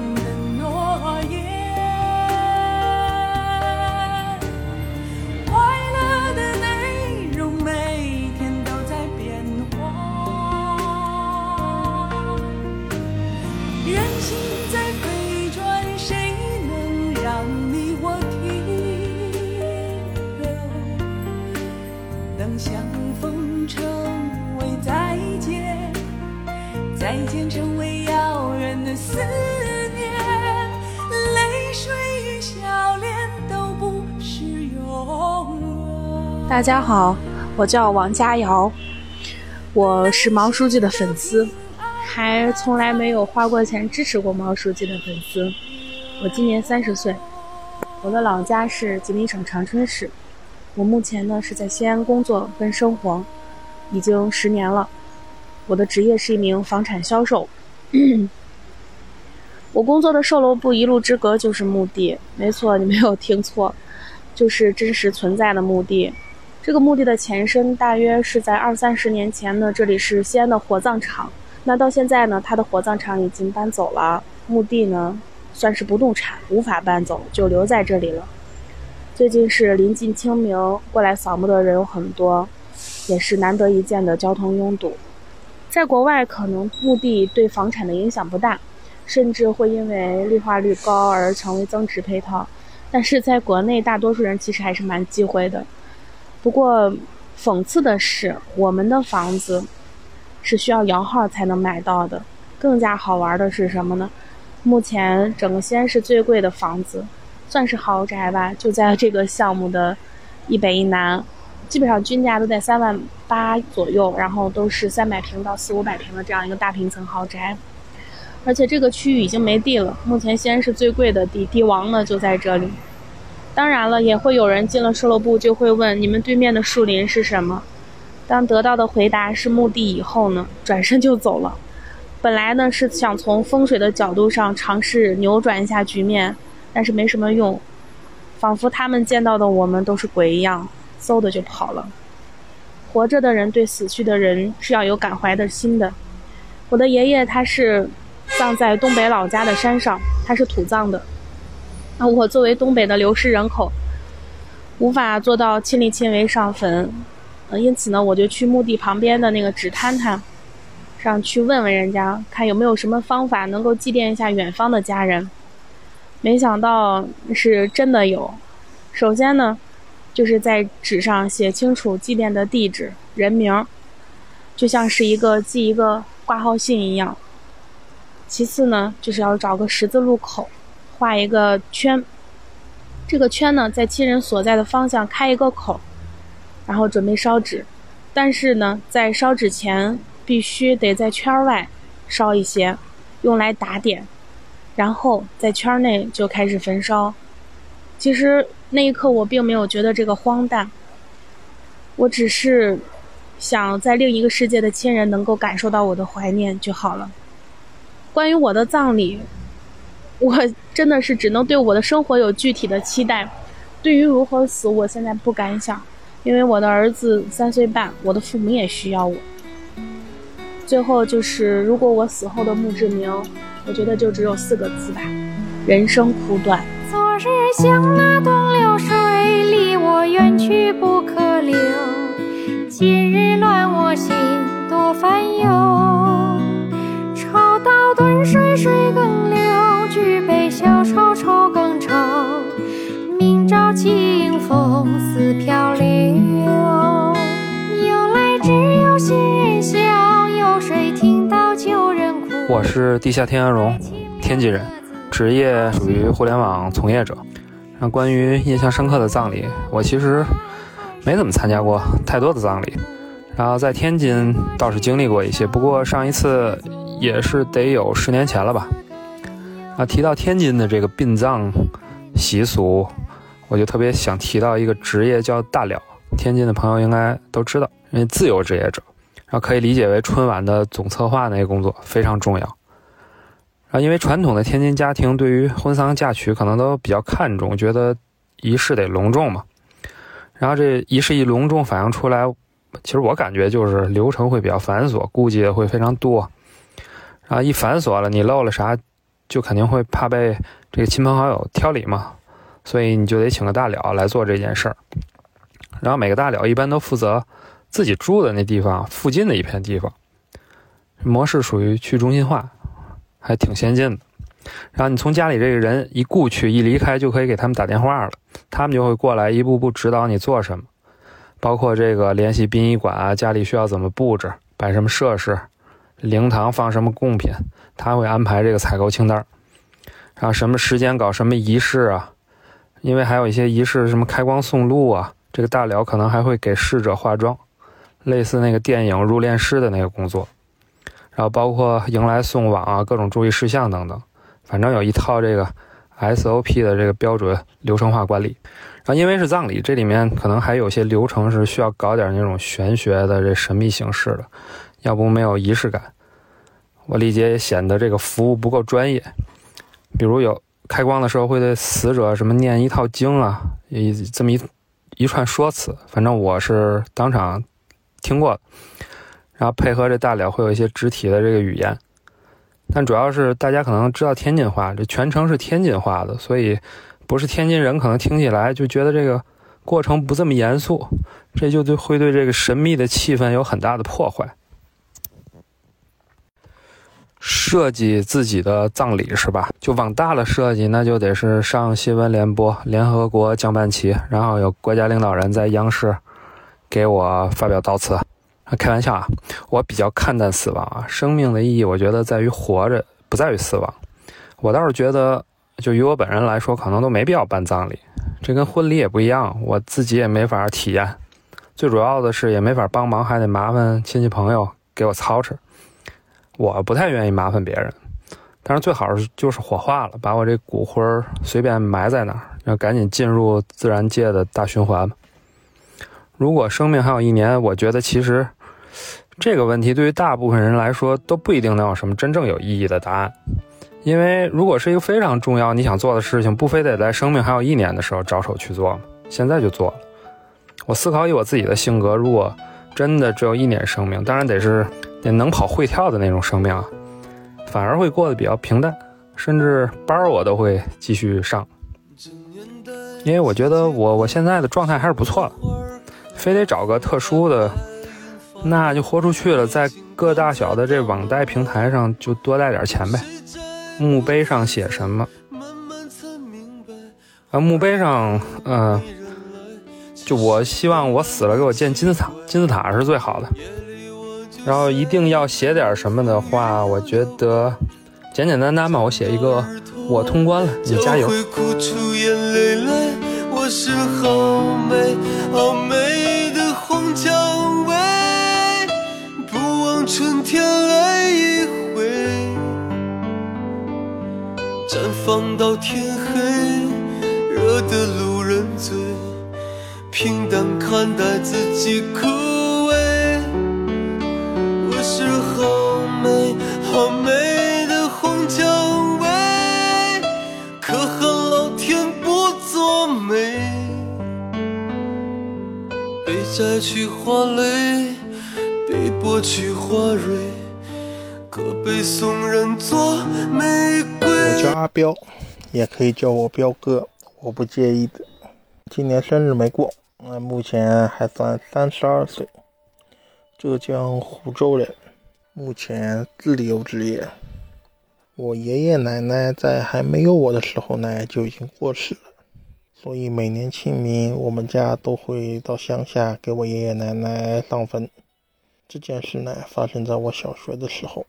思念泪水与笑脸都不是勇大家好我叫王佳瑶我是毛书记的粉丝。还从来没有花过钱支持过毛书记的粉丝。我今年三十岁我的老家是吉林省长春市。我目前呢是在西安工作跟生活已经十年了。我的职业是一名房产销售。我工作的售楼部一路之隔就是墓地，没错，你没有听错，就是真实存在的墓地。这个墓地的前身大约是在二三十年前呢，这里是西安的火葬场。那到现在呢，它的火葬场已经搬走了，墓地呢算是不动产，无法搬走，就留在这里了。最近是临近清明，过来扫墓的人有很多，也是难得一见的交通拥堵。在国外，可能墓地对房产的影响不大。甚至会因为绿化率高而成为增值配套，但是在国内，大多数人其实还是蛮忌讳的。不过，讽刺的是，我们的房子是需要摇号才能买到的。更加好玩的是什么呢？目前整个西安市最贵的房子，算是豪宅吧，就在这个项目的一北一南，基本上均价都在三万八左右，然后都是三百平到四五百平的这样一个大平层豪宅。而且这个区域已经没地了，目前西安市最贵的地，地王呢就在这里。当然了，也会有人进了售楼部就会问：你们对面的树林是什么？当得到的回答是墓地以后呢，转身就走了。本来呢是想从风水的角度上尝试扭转一下局面，但是没什么用，仿佛他们见到的我们都是鬼一样，嗖的就跑了。活着的人对死去的人是要有感怀的心的。我的爷爷他是。葬在东北老家的山上，他是土葬的。那我作为东北的流失人口，无法做到亲力亲为上坟，呃，因此呢，我就去墓地旁边的那个纸摊摊上去问问人家，看有没有什么方法能够祭奠一下远方的家人。没想到是真的有。首先呢，就是在纸上写清楚祭奠的地址、人名，就像是一个寄一个挂号信一样。其次呢，就是要找个十字路口，画一个圈。这个圈呢，在亲人所在的方向开一个口，然后准备烧纸。但是呢，在烧纸前，必须得在圈外烧一些，用来打点。然后在圈内就开始焚烧。其实那一刻我并没有觉得这个荒诞，我只是想在另一个世界的亲人能够感受到我的怀念就好了。关于我的葬礼，我真的是只能对我的生活有具体的期待。对于如何死，我现在不敢想，因为我的儿子三岁半，我的父母也需要我。最后就是，如果我死后的墓志铭，我觉得就只有四个字吧：人生苦短。昨日像那东流水，离我远去不可留。今日乱我心，多烦忧。倒顿水水更流，举杯消愁愁更愁。明朝清风似飘流。由来只有新人笑，有谁听到旧人哭？我是地下天鹅绒，天津人，职业属于互联网从业者。那关于印象深刻的葬礼，我其实没怎么参加过太多的葬礼。然后在天津倒是经历过一些，不过上一次。也是得有十年前了吧？啊，提到天津的这个殡葬习俗，我就特别想提到一个职业叫大了。天津的朋友应该都知道，因为自由职业者，然后可以理解为春晚的总策划那个工作非常重要。啊，因为传统的天津家庭对于婚丧嫁娶可能都比较看重，觉得仪式得隆重嘛。然后这仪式一隆重，反映出来，其实我感觉就是流程会比较繁琐，顾忌会非常多。啊，一繁琐了，你漏了啥，就肯定会怕被这个亲朋好友挑理嘛，所以你就得请个大了来做这件事儿。然后每个大了一般都负责自己住的那地方附近的一片地方，模式属于去中心化，还挺先进的。然后你从家里这个人一过去一离开，就可以给他们打电话了，他们就会过来一步步指导你做什么，包括这个联系殡仪馆啊，家里需要怎么布置，摆什么设施。灵堂放什么贡品，他会安排这个采购清单然后什么时间搞什么仪式啊？因为还有一些仪式，什么开光送路啊，这个大寮可能还会给逝者化妆，类似那个电影入殓师的那个工作，然后包括迎来送往啊，各种注意事项等等，反正有一套这个 SOP 的这个标准流程化管理。然后因为是葬礼，这里面可能还有些流程是需要搞点那种玄学的这神秘形式的，要不没有仪式感。我理解也显得这个服务不够专业。比如有开光的时候会对死者什么念一套经啊，一这么一一串说辞，反正我是当场听过的。然后配合这大了会有一些肢体的这个语言，但主要是大家可能知道天津话，这全程是天津话的，所以。不是天津人，可能听起来就觉得这个过程不这么严肃，这就对会对这个神秘的气氛有很大的破坏。设计自己的葬礼是吧？就往大了设计，那就得是上新闻联播、联合国降半旗，然后有国家领导人在央视给我发表悼词。开玩笑啊，我比较看淡死亡啊，生命的意义，我觉得在于活着，不在于死亡。我倒是觉得。就于我本人来说，可能都没必要办葬礼，这跟婚礼也不一样，我自己也没法体验。最主要的是也没法帮忙，还得麻烦亲戚朋友给我操持。我不太愿意麻烦别人，但是最好是就是火化了，把我这骨灰随便埋在那儿，要赶紧进入自然界的大循环。如果生命还有一年，我觉得其实这个问题对于大部分人来说都不一定能有什么真正有意义的答案。因为如果是一个非常重要你想做的事情，不非得在生命还有一年的时候着手去做吗？现在就做了。我思考以我自己的性格，如果真的只有一年生命，当然得是得能跑会跳的那种生命啊，反而会过得比较平淡，甚至班儿我都会继续上。因为我觉得我我现在的状态还是不错的，非得找个特殊的，那就豁出去了，在各大小的这网贷平台上就多贷点钱呗。墓碑上写什么？啊，墓碑上，嗯，我希望我死了给我建金字塔，金字塔是最好的。然后一定要写点什么的话，我觉得简简单单吧，我写一个我通关了，你加油。春天来绽放到天黑，惹得路人醉。平淡看待自己枯萎。我是好美好美的红蔷薇，可恨老天不作美，被摘去花蕾，被剥去花蕊，可被送人作玫瑰。我叫阿彪，也可以叫我彪哥，我不介意的。今年生日没过，那目前还算三十二岁，浙江湖州人，目前自由职业。我爷爷奶奶在还没有我的时候呢就已经过世了，所以每年清明我们家都会到乡下给我爷爷奶奶上坟。这件事呢发生在我小学的时候，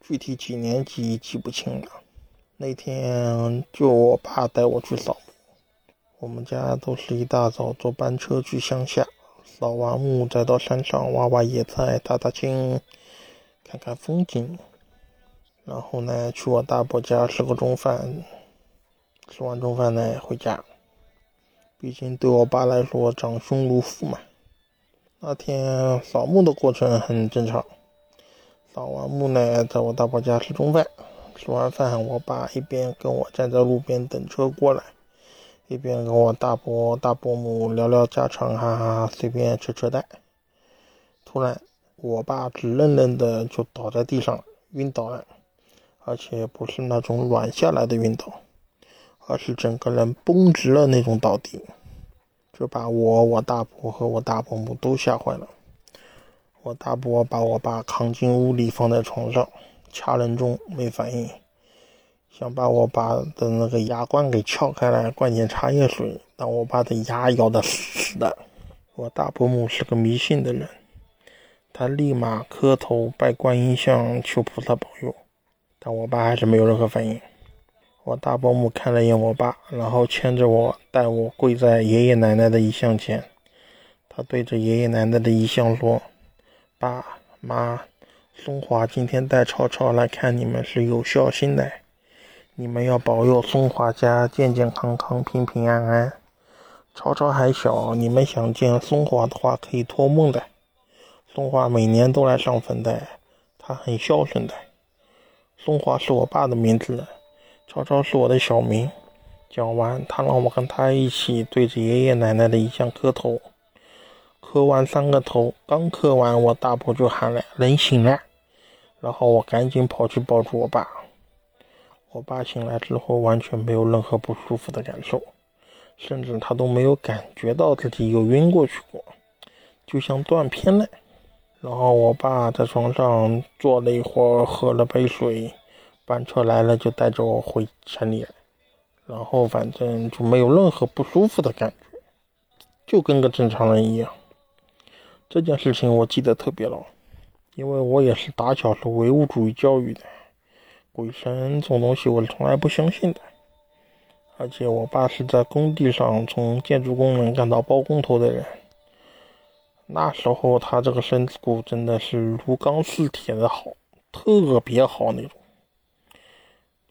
具体几年级记不清了。那天就我爸带我去扫，我们家都是一大早坐班车去乡下，扫完墓再到山上挖挖野菜、踏踏青、看看风景，然后呢去我大伯家吃个中饭，吃完中饭呢回家。毕竟对我爸来说长兄如父嘛。那天扫墓的过程很正常，扫完墓呢在我大伯家吃中饭。吃完饭，我爸一边跟我站在路边等车过来，一边跟我大伯、大伯母聊聊家常，哈哈，随便扯扯淡。突然，我爸直愣愣的就倒在地上，晕倒了，而且不是那种软下来的晕倒，而是整个人绷直了那种倒地，这把我、我大伯和我大伯母都吓坏了。我大伯把我爸扛进屋里，放在床上。掐人中没反应，想把我爸的那个牙冠给撬开来灌点茶叶水，但我爸的牙咬得死死的。我大伯母是个迷信的人，他立马磕头拜观音像求菩萨保佑，但我爸还是没有任何反应。我大伯母看了一眼我爸，然后牵着我带我跪在爷爷奶奶的遗像前。他对着爷爷奶奶的遗像说：“爸妈，松华今天带超超来看你们是有孝心的，你们要保佑松华家健健康康、平平安安。超超还小，你们想见松华的话可以托梦的。松华每年都来上坟的，他很孝顺的。松华是我爸的名字。”超超是我的小名。讲完，他让我跟他一起对着爷爷奶奶的遗像磕头。磕完三个头，刚磕完，我大伯就喊了：“人醒了！”然后我赶紧跑去抱住我爸。我爸醒来之后，完全没有任何不舒服的感受，甚至他都没有感觉到自己有晕过去过，就像断片了。然后我爸在床上坐了一会儿，喝了杯水。班车来了就带着我回城里，然后反正就没有任何不舒服的感觉，就跟个正常人一样。这件事情我记得特别牢，因为我也是打小是唯物主义教育的，鬼神这种东西我是从来不相信的。而且我爸是在工地上从建筑工人干到包工头的人，那时候他这个身子骨真的是如钢似铁的好，特别好那种。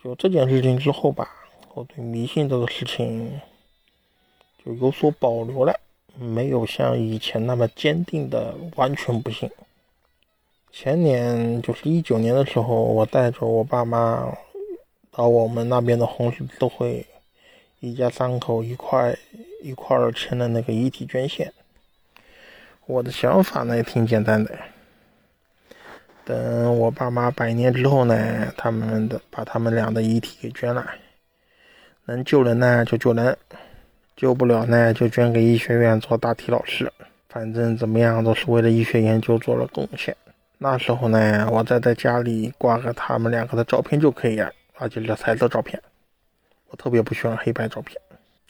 就这件事情之后吧，我对迷信这个事情就有所保留了，没有像以前那么坚定的完全不信。前年就是一九年的时候，我带着我爸妈到我们那边的红十字会，一家三口一块一块儿签了那个遗体捐献。我的想法呢也挺简单的。等我爸妈百年之后呢，他们的把他们俩的遗体给捐了，能救人呢就救人，救不了呢就捐给医学院做大体老师。反正怎么样都是为了医学研究做了贡献。那时候呢，我再在家里挂个他们两个的照片就可以了，而且是彩色照片。我特别不喜欢黑白照片，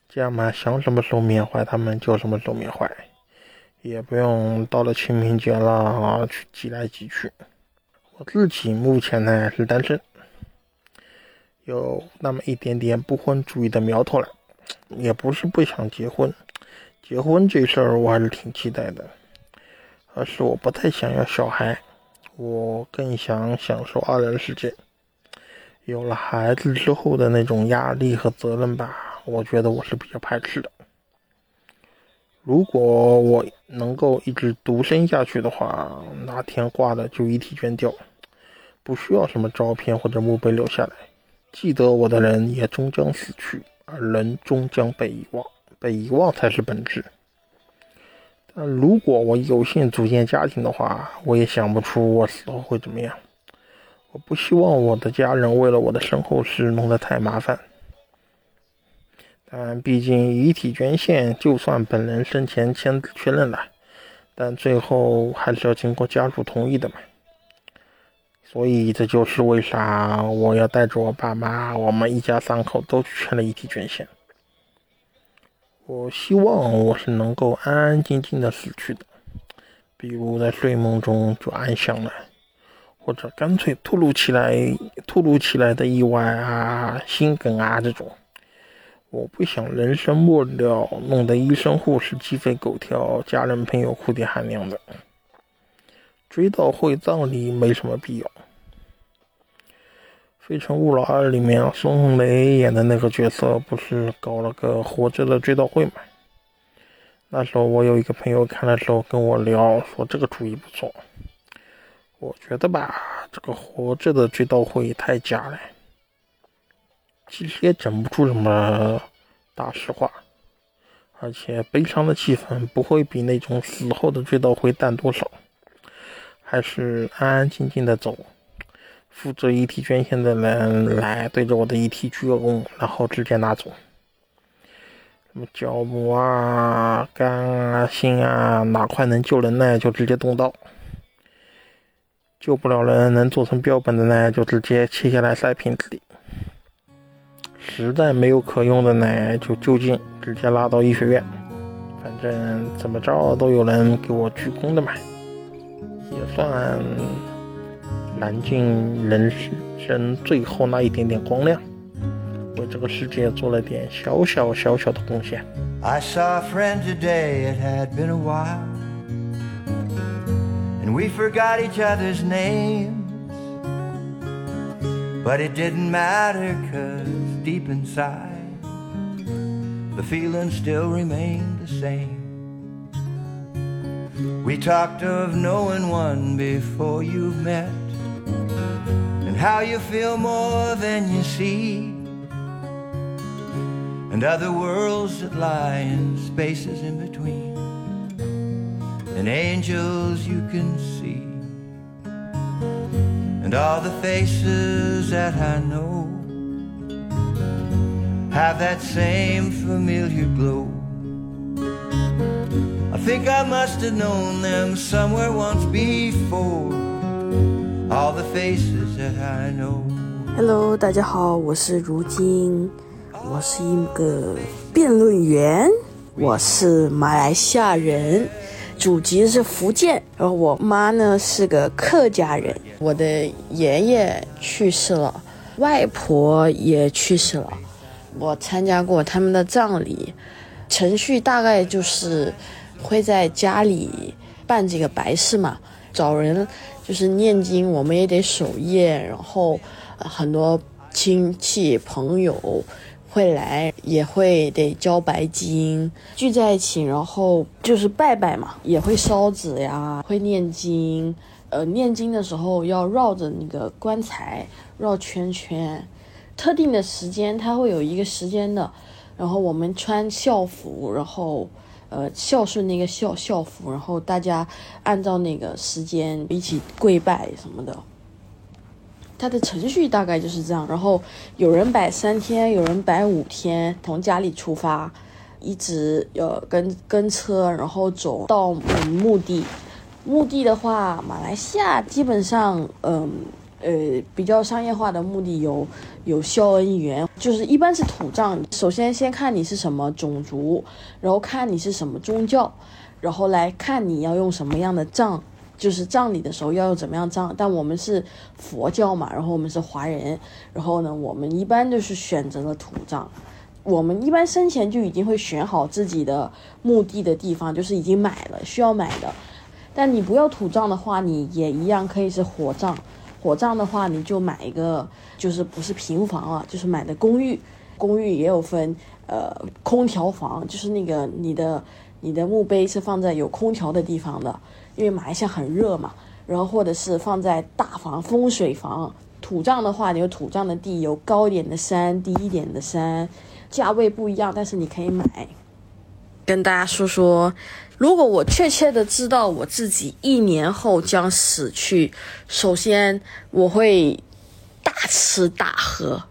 这样嘛，想什么时候缅怀他们就什么时候缅怀，也不用到了清明节了啊去挤来挤去。我自己目前呢是单身，有那么一点点不婚主义的苗头了，也不是不想结婚，结婚这事儿我还是挺期待的，而是我不太想要小孩，我更想享受二人世界。有了孩子之后的那种压力和责任吧，我觉得我是比较排斥的。如果我能够一直独身下去的话，哪天挂了就遗体捐掉，不需要什么照片或者墓碑留下来。记得我的人也终将死去，而人终将被遗忘，被遗忘才是本质。但如果我有幸组建家庭的话，我也想不出我死后会怎么样。我不希望我的家人为了我的身后事弄得太麻烦。但毕竟遗体捐献，就算本人生前签字确认了，但最后还是要经过家属同意的嘛。所以这就是为啥我要带着我爸妈，我们一家三口都去签了遗体捐献。我希望我是能够安安静静的死去的，比如在睡梦中就安详了，或者干脆突如其来、突如其来的意外啊、心梗啊这种。我不想人生末了，弄得医生护士鸡飞狗跳，家人朋友哭爹喊娘的。追悼会葬礼没什么必要。《非诚勿扰二》里面孙红雷演的那个角色不是搞了个活着的追悼会吗？那时候我有一个朋友看的时候跟我聊，说这个主意不错。我觉得吧，这个活着的追悼会太假了。其实也整不出什么大实话，而且悲伤的气氛不会比那种死后的追悼会淡多少。还是安安静静的走，负责遗体捐献的人来对着我的遗体鞠个躬，然后直接拿走。什么角膜啊、肝啊、心啊，哪块能救人呢，就直接动刀；救不了人，能做成标本的呢，就直接切下来塞瓶子里。实在没有可用的呢，就就近直接拉到医学院。反正怎么着都有人给我鞠躬的嘛，也算燃尽人生最后那一点点光亮。我 为这个世界做了点小小小小的贡献。 I saw a friend today, it had been a while. And we forgot each other's names. But it didn't matter, cause deep inside, the feeling still remained the same. We talked of knowing one before you've met, and how you feel more than you see. And other worlds that lie in spaces in between, and angels you can see, and all the faces that I know have that same familiar glow. I think I must have known them somewhere once before, Hello，大家好，我是如今，我是一个辩论员，我是马来西亚人，祖籍是福建，然后我妈呢是个客家人，我的爷爷去世了，外婆也去世了，我参加过他们的葬礼，程序大概就是会在家里办这个白事嘛，找人就是念经，我们也得守夜，然后。很多亲戚朋友会来，也会得交白金，聚在一起，然后就是拜拜嘛，也会烧纸呀，会念经。呃，念经的时候要绕着那个棺材绕圈圈，特定的时间它会有一个时间的，然后我们穿校服，然后呃孝顺那个孝孝服，然后大家按照那个时间一起跪拜什么的。它的程序大概就是这样，然后有人摆三天，有人摆五天，从家里出发，一直要跟跟车，然后走到我们墓地。墓地的话，马来西亚基本上，嗯呃比较商业化的目的有有肖恩园，就是一般是土葬。首先先看你是什么种族，然后看你是什么宗教，然后来看你要用什么样的葬。就是葬礼的时候要用怎么样葬，但我们是佛教嘛，然后我们是华人，然后呢，我们一般就是选择了土葬。我们一般生前就已经会选好自己的墓地的地方，就是已经买了需要买的。但你不要土葬的话，你也一样可以是火葬。火葬的话，你就买一个，就是不是平房啊，就是买的公寓。公寓也有分，呃，空调房，就是那个你的你的墓碑是放在有空调的地方的。因为马来西亚很热嘛，然后或者是放在大房风水房，土葬的话，你有土葬的地，有高一点的山，低一点的山，价位不一样，但是你可以买。跟大家说说，如果我确切的知道我自己一年后将死去，首先我会大吃大喝。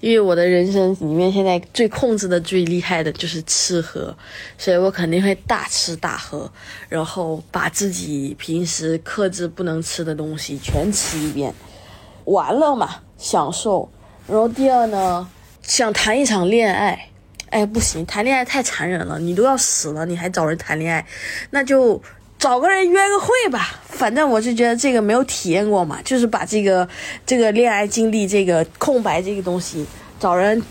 因为我的人生里面现在最控制的最厉害的就是吃喝，所以我肯定会大吃大喝，然后把自己平时克制不能吃的东西全吃一遍，完了嘛，享受。然后第二呢，想谈一场恋爱，哎不行，谈恋爱太残忍了，你都要死了，你还找人谈恋爱，那就。找个人约个会吧，反正我是觉得这个没有体验过嘛，就是把这个这个恋爱经历这个空白这个东西找人，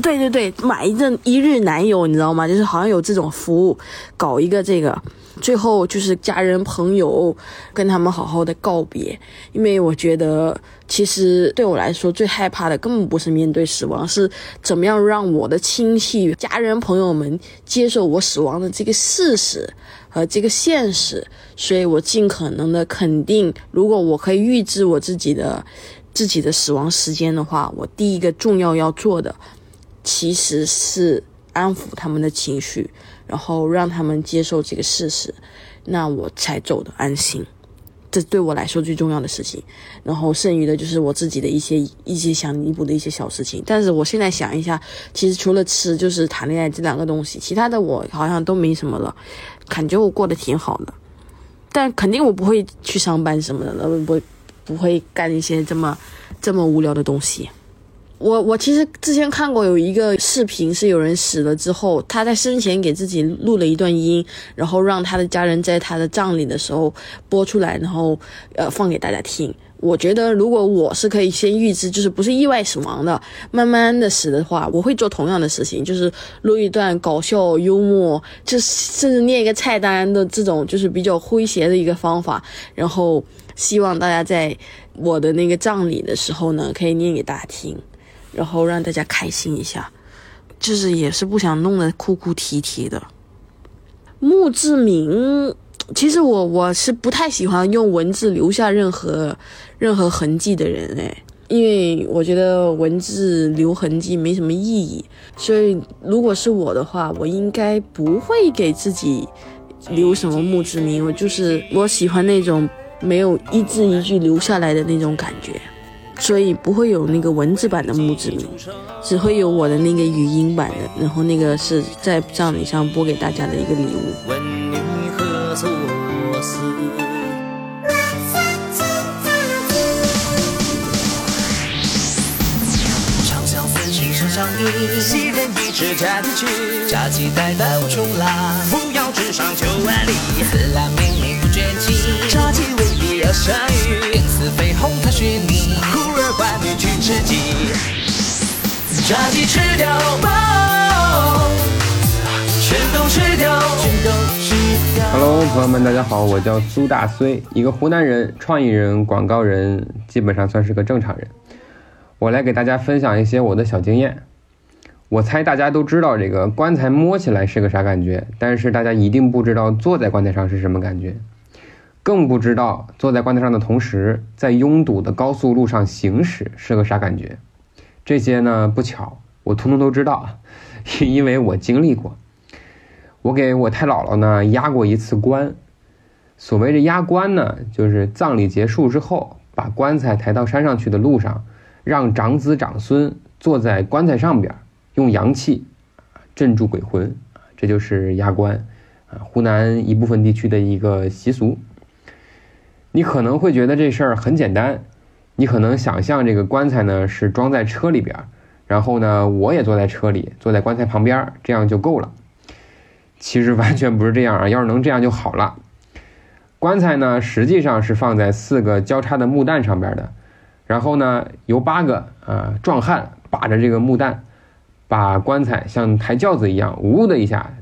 对对对，买一阵一日男友，你知道吗？就是好像有这种服务，搞一个这个，最后就是家人朋友跟他们好好的告别，因为我觉得其实对我来说最害怕的根本不是面对死亡，是怎么样让我的亲戚、家人朋友们接受我死亡的这个事实。和这个现实，所以我尽可能的肯定，如果我可以预知我自己的自己的死亡时间的话，我第一个重要要做的，其实是安抚他们的情绪，然后让他们接受这个事实，那我才走得安心。这对我来说最重要的事情，然后剩余的就是我自己的一些一些想弥补的一些小事情。但是我现在想一下，其实除了吃就是谈恋爱这两个东西，其他的我好像都没什么了，感觉我过得挺好的。但肯定我不会去上班什么的，不不会干一些这么这么无聊的东西。我我其实之前看过有一个视频，是有人死了之后，他在生前给自己录了一段音，然后让他的家人在他的葬礼的时候播出来，然后呃放给大家听。我觉得如果我是可以先预知，就是不是意外死亡的，慢慢的死的话，我会做同样的事情，就是录一段搞笑幽默，就甚至念一个菜单的这种，就是比较诙谐的一个方法，然后希望大家在我的那个葬礼的时候呢，可以念给大家听，然后让大家开心一下，就是也是不想弄得哭哭啼啼的。墓志铭，其实我我是不太喜欢用文字留下任何任何痕迹的人哎，因为我觉得文字留痕迹没什么意义，所以如果是我的话，我应该不会给自己留什么墓志铭，我就是我喜欢那种没有一字一句留下来的那种感觉。所以不会有那个文字版的墓志铭，只会有我的那个语音版的，然后那个是在葬礼上播给大家的一个礼物。问你何所思？长相思，心声相依，昔人已知家的去，家期待到重来，扶摇直上九万里，自然明明不倦气，茶几未必要下雨，因此绯红它许你，忽而唤你去吃鸡，炸鸡吃掉饱，全都吃掉，全都吃掉。Hello，朋友们，大家好，我叫苏大绥，一个湖南人，创意人，广告人，基本上算是个正常人。我来给大家分享一些我的小经验。我猜大家都知道这个棺材摸起来是个啥感觉，但是大家一定不知道坐在棺材上是什么感觉，更不知道坐在棺材上的同时，在拥堵的高速路上行驶是个啥感觉。这些呢，不巧，我通通都知道，*laughs* 因为我经历过。我给我太姥姥呢压过一次棺。所谓的压棺呢，就是葬礼结束之后，把棺材抬到山上去的路上，让长子长孙坐在棺材上边，用阳气镇住鬼魂，这就是压棺啊，湖南一部分地区的一个习俗。你可能会觉得这事儿很简单，你可能想象这个棺材呢是装在车里边，然后呢我也坐在车里，坐在棺材旁边，这样就够了。其实完全不是这样啊！要是能这样就好了。棺材呢，实际上是放在四个交叉的木担上边的，然后呢，由八个啊壮汉把着这个木担，把棺材像抬轿子一样，呜的一下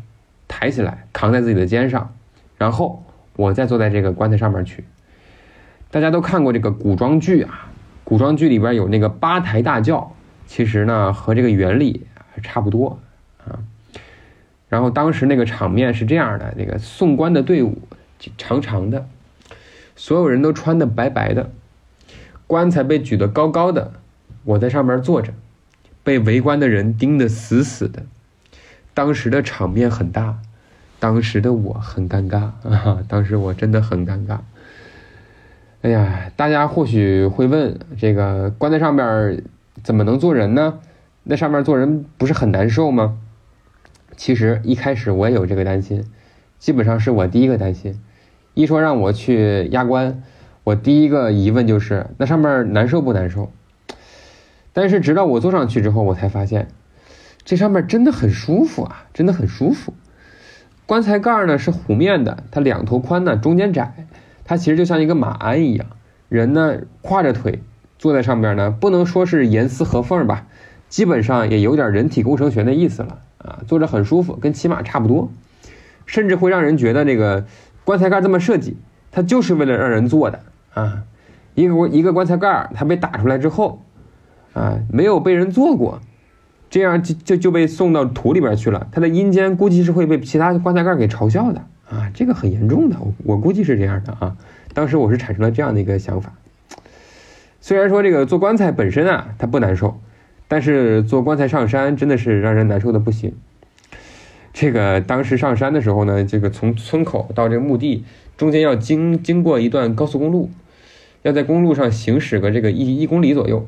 抬起来，扛在自己的肩上，然后我再坐在这个棺材上面去。大家都看过这个古装剧啊，古装剧里边有那个八抬大轿，其实呢和这个原理差不多啊。然后当时那个场面是这样的：那个送棺的队伍长长的，所有人都穿的白白的，棺材被举得高高的，我在上面坐着，被围观的人盯得死死的。当时的场面很大，当时的我很尴尬啊！*laughs* 当时我真的很尴尬。哎呀，大家或许会问，这个棺材上边怎么能坐人呢？那上面坐人不是很难受吗？其实一开始我也有这个担心，基本上是我第一个担心。一说让我去压棺，我第一个疑问就是那上面难受不难受？但是直到我坐上去之后，我才发现这上面真的很舒服啊，真的很舒服。棺材盖呢是弧面的，它两头宽呢，中间窄，它其实就像一个马鞍一样，人呢跨着腿坐在上边呢，不能说是严丝合缝吧，基本上也有点人体工程学的意思了。啊，坐着很舒服，跟骑马差不多，甚至会让人觉得这个棺材盖这么设计，它就是为了让人坐的啊。一个一个棺材盖，它被打出来之后，啊，没有被人坐过，这样就就就被送到土里边去了。它的阴间估计是会被其他棺材盖给嘲笑的啊，这个很严重的，我估计是这样的啊。当时我是产生了这样的一个想法。虽然说这个做棺材本身啊，它不难受。但是做棺材上山真的是让人难受的不行。这个当时上山的时候呢，这个从村口到这个墓地中间要经经过一段高速公路，要在公路上行驶个这个一一公里左右。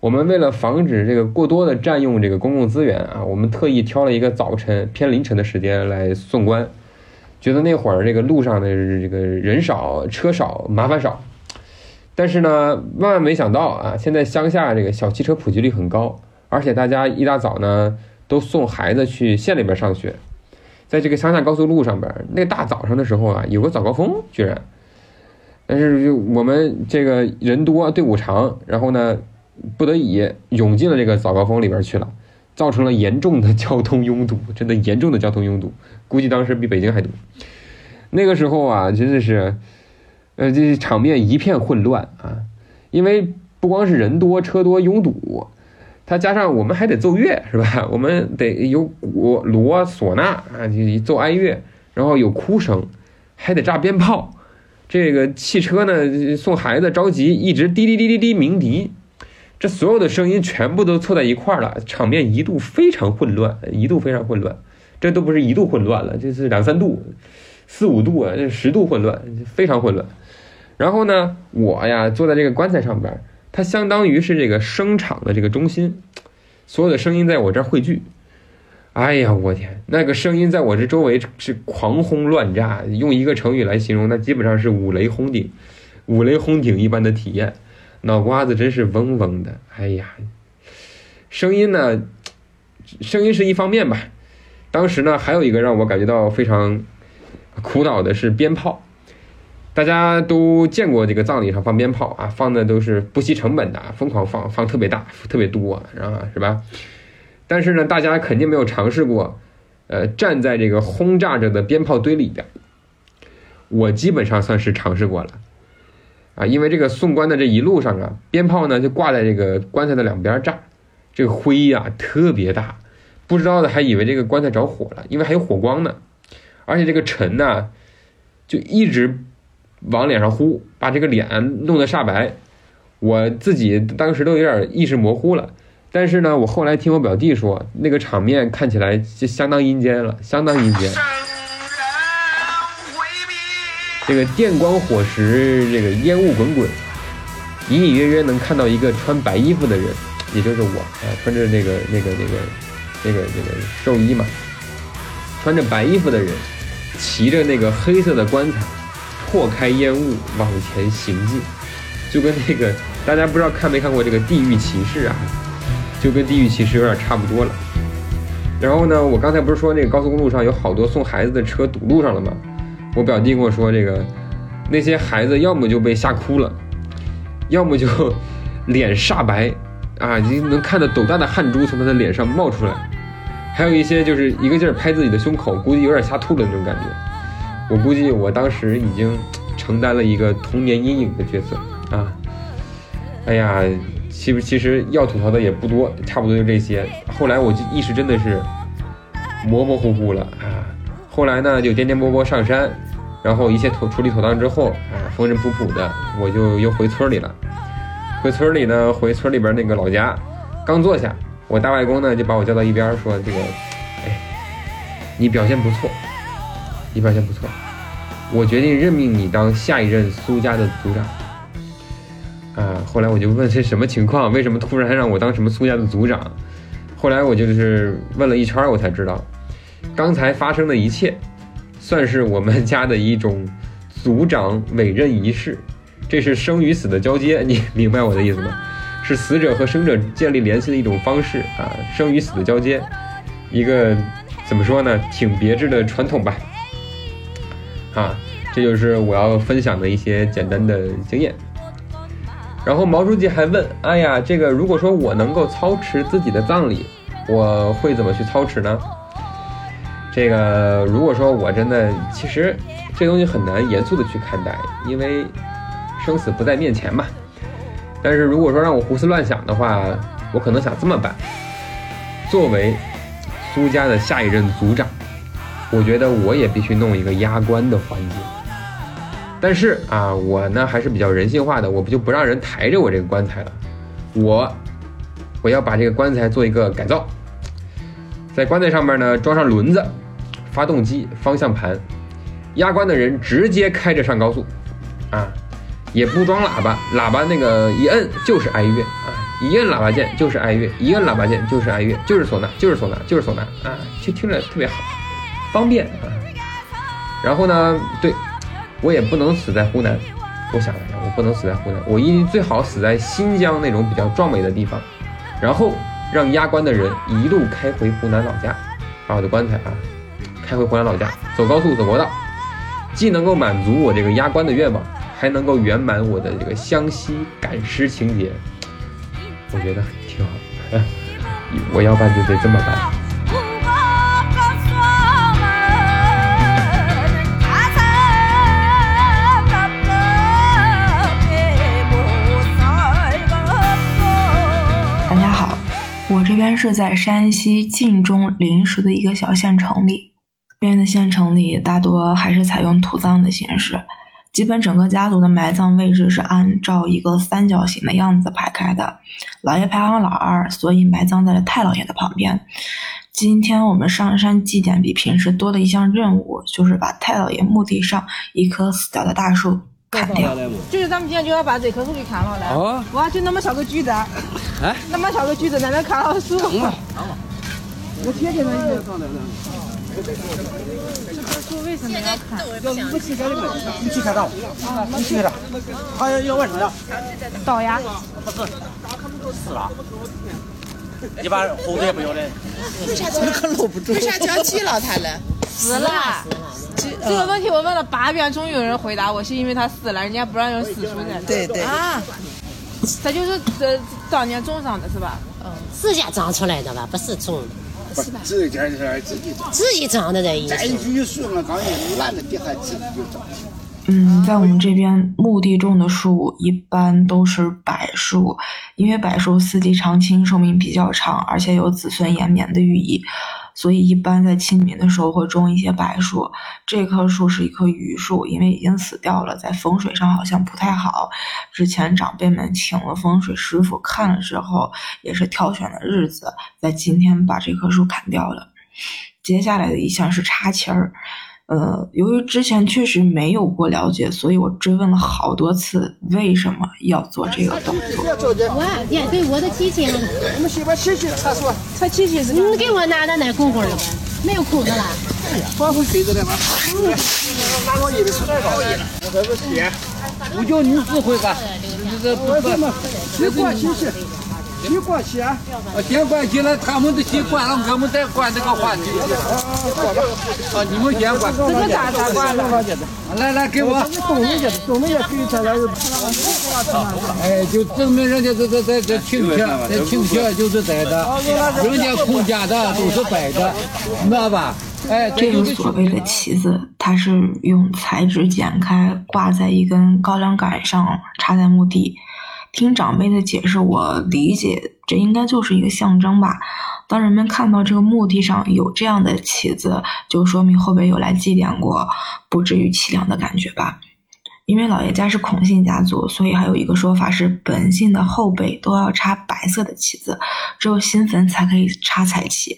我们为了防止这个过多的占用这个公共资源啊，我们特意挑了一个早晨偏凌晨的时间来送棺，觉得那会儿这个路上的这个人少车少麻烦少。但是呢，万万没想到啊！现在乡下这个小汽车普及率很高，而且大家一大早呢都送孩子去县里边上学，在这个乡下高速路上边，那大早上的时候啊，有个早高峰，居然，但是就我们这个人多队伍长，然后呢，不得已涌进了这个早高峰里边去了，造成了严重的交通拥堵，真的严重的交通拥堵，估计当时比北京还堵。那个时候啊，真的是，呃，这场面一片混乱啊，因为不光是人多车多拥堵，它加上我们还得奏乐是吧？*laughs* 我们得有鼓、锣、唢呐啊，奏哀乐，然后有哭声，还得炸鞭炮。这个汽车呢，送孩子着急，一直滴滴滴滴滴鸣笛，这所有的声音全部都凑在一块儿了，场面一度非常混乱，一度非常混乱。这都不是一度混乱了，这是两三度、四五度啊，这十度混乱，非常混乱。然后呢，我呀坐在这个棺材上边，它相当于是这个声场的这个中心，所有的声音在我这儿汇聚。哎呀，我天，那个声音在我这周围是狂轰乱炸，用一个成语来形容，那基本上是五雷轰顶，五雷轰顶一般的体验，脑瓜子真是嗡嗡的。哎呀，声音呢，声音是一方面吧，当时呢还有一个让我感觉到非常苦恼的是鞭炮，大家都见过这个葬礼上放鞭炮啊，放的都是不惜成本的，疯狂放，放特别大，特别多，然后是吧？但是呢，大家肯定没有尝试过，呃，站在这个轰炸着的鞭炮堆里边。我基本上算是尝试过了，啊，因为这个送棺的这一路上啊，鞭炮呢就挂在这个棺材的两边炸，这个灰呀特别大，不知道的还以为这个棺材着火了，因为还有火光呢，而且这个尘呢就一直往脸上呼，把这个脸弄得煞白，我自己当时都有点意识模糊了。但是呢，我后来听我表弟说，那个场面看起来就相当阴间了，相当阴间。这个电光火石，这个烟雾滚滚，隐隐约约能看到一个穿白衣服的人，也就是我，啊，穿着那个那个那个那个那个寿衣嘛，穿着白衣服的人，骑着那个黑色的棺材，破开烟雾往前行进，就跟那个大家不知道看没看过这个《地狱骑士》啊？就跟地狱骑士有点差不多了。然后呢，我刚才不是说那个高速公路上有好多送孩子的车堵路上了吗？我表弟跟我说，这个那些孩子要么就被吓哭了，要么就脸煞白啊，你能看到斗大的汗珠从他的脸上冒出来，还有一些就是一个劲儿拍自己的胸口，估计有点吓吐了那种感觉。我估计我当时已经承担了一个童年阴影的角色啊！哎呀。其实其实要吐槽的也不多，差不多就这些。后来我就意识真的是模模糊糊了啊。后来呢，就颠颠簸簸上山，然后一切妥处理妥当之后啊，风尘仆仆的，我就又回村里了。回村里呢，回村里边那个老家，刚坐下，我大外公呢就把我叫到一边说：“这个，哎，你表现不错，你表现不错，我决定任命你当下一任苏家的族长。”啊，后来我就问这什么情况？为什么突然让我当什么苏家的族长？后来我就是问了一圈，我才知道，刚才发生的一切，算是我们家的一种族长委任仪式。这是生与死的交接，你 *laughs* 明白我的意思吗？*laughs* 是死者和生者建立联系的一种方式啊，生与死的交接，一个怎么说呢，挺别致的传统吧。啊，这就是我要分享的一些简单的经验。然后毛书记还问：“哎呀，这个如果说我能够操持自己的葬礼，我会怎么去操持呢？”这个如果说我真的，其实这东西很难严肃的去看待，因为生死不在面前嘛。但是如果说让我胡思乱想的话，我可能想这么办：作为苏家的下一任族长，我觉得我也必须弄一个压棺的环节。但是啊，我呢还是比较人性化的，我不就不让人抬着我这个棺材了，我我要把这个棺材做一个改造，在棺材上面呢装上轮子、发动机、方向盘，压棺的人直接开着上高速，啊，也不装喇叭，喇叭那个一摁就是哀乐啊，一摁喇叭键就是哀乐，一摁喇叭键就是哀乐，就是唢呐，就是唢呐，就是唢呐啊，就听着特别好，方便啊。然后呢，对。我也不能死在湖南，我想了想，我不能死在湖南，我一定最好死在新疆那种比较壮美的地方，然后让压棺的人一路开回湖南老家，把我的棺材啊开回湖南老家，走高速走国道，既能够满足我这个压棺的愿望，还能够圆满我的这个湘西赶尸情节，我觉得挺好。*laughs* 我要办就得这么办。大家好，我这边是在山西晋中临时的一个小县城里，这边的县城里大多还是采用土葬的形式，基本整个家族的埋葬位置是按照一个三角形的样子排开的，老爷排行老二，所以埋葬在了太老爷的旁边。今天我们上山祭奠比平时多了一项任务，就是把太老爷墓地上一棵死掉的大树砍掉。就是咱们今天就要把这棵树给砍了来。哦哇，就那么小个锯子，哎，那么小个锯子在那砍了树。成了，我贴着那个。这棵树为什么要砍？要武器干的嘛？武器砍到，他要要完成了。刀呀？不是，死了。一般猴子也不要的。为啥？叫为啥？叫锯了他了？死了。这个问题我问了八遍，终于有人回答我，是因为他死了，人家不让用死树在。对对啊，他就是这当年种上的是吧？嗯，自家长出来的吧，不是种的。自己是自己长。自己长的这意思。这一句树我刚一烂的地下自己就长。嗯，在我们这边墓地种的树一般都是柏树，因为柏树四季常青，寿命比较长，而且有子孙延绵的寓意，所以一般在清明的时候会种一些柏树。这棵树是一棵榆树，因为已经死掉了，在风水上好像不太好。之前长辈们请了风水师傅看了之后，也是挑选了日子，在今天把这棵树砍掉了。接下来的一项是插旗儿。呃，由于之前确实没有过了解，所以我追问了好多次为什么要做这个动作。我也对我的机器，我们媳妇洗洗厕所，他机器是你给我拿到那空空了吧？没有裤子了。放回水子里吗？拿老爷的是老爷的，我这是洗，我叫你指挥干，这这不不，你管洗洗。你管起啊！先关起来，他们都先关了，我们再关这个话题。啊，你们先管。这个咋咋管了？来来，给我。哎，就证明人家这这这这亲戚，这亲戚就是在的，人家空家的都是摆的，知道吧？哎，这个所谓的旗子，它是用彩纸剪开，挂在一根高粱杆上，插在墓地。听长辈的解释，我理解这应该就是一个象征吧。当人们看到这个墓地上有这样的旗子，就说明后辈有来祭奠过，不至于凄凉的感觉吧。因为老爷家是孔姓家族，所以还有一个说法是，本姓的后辈都要插白色的旗子，只有新坟才可以插彩旗。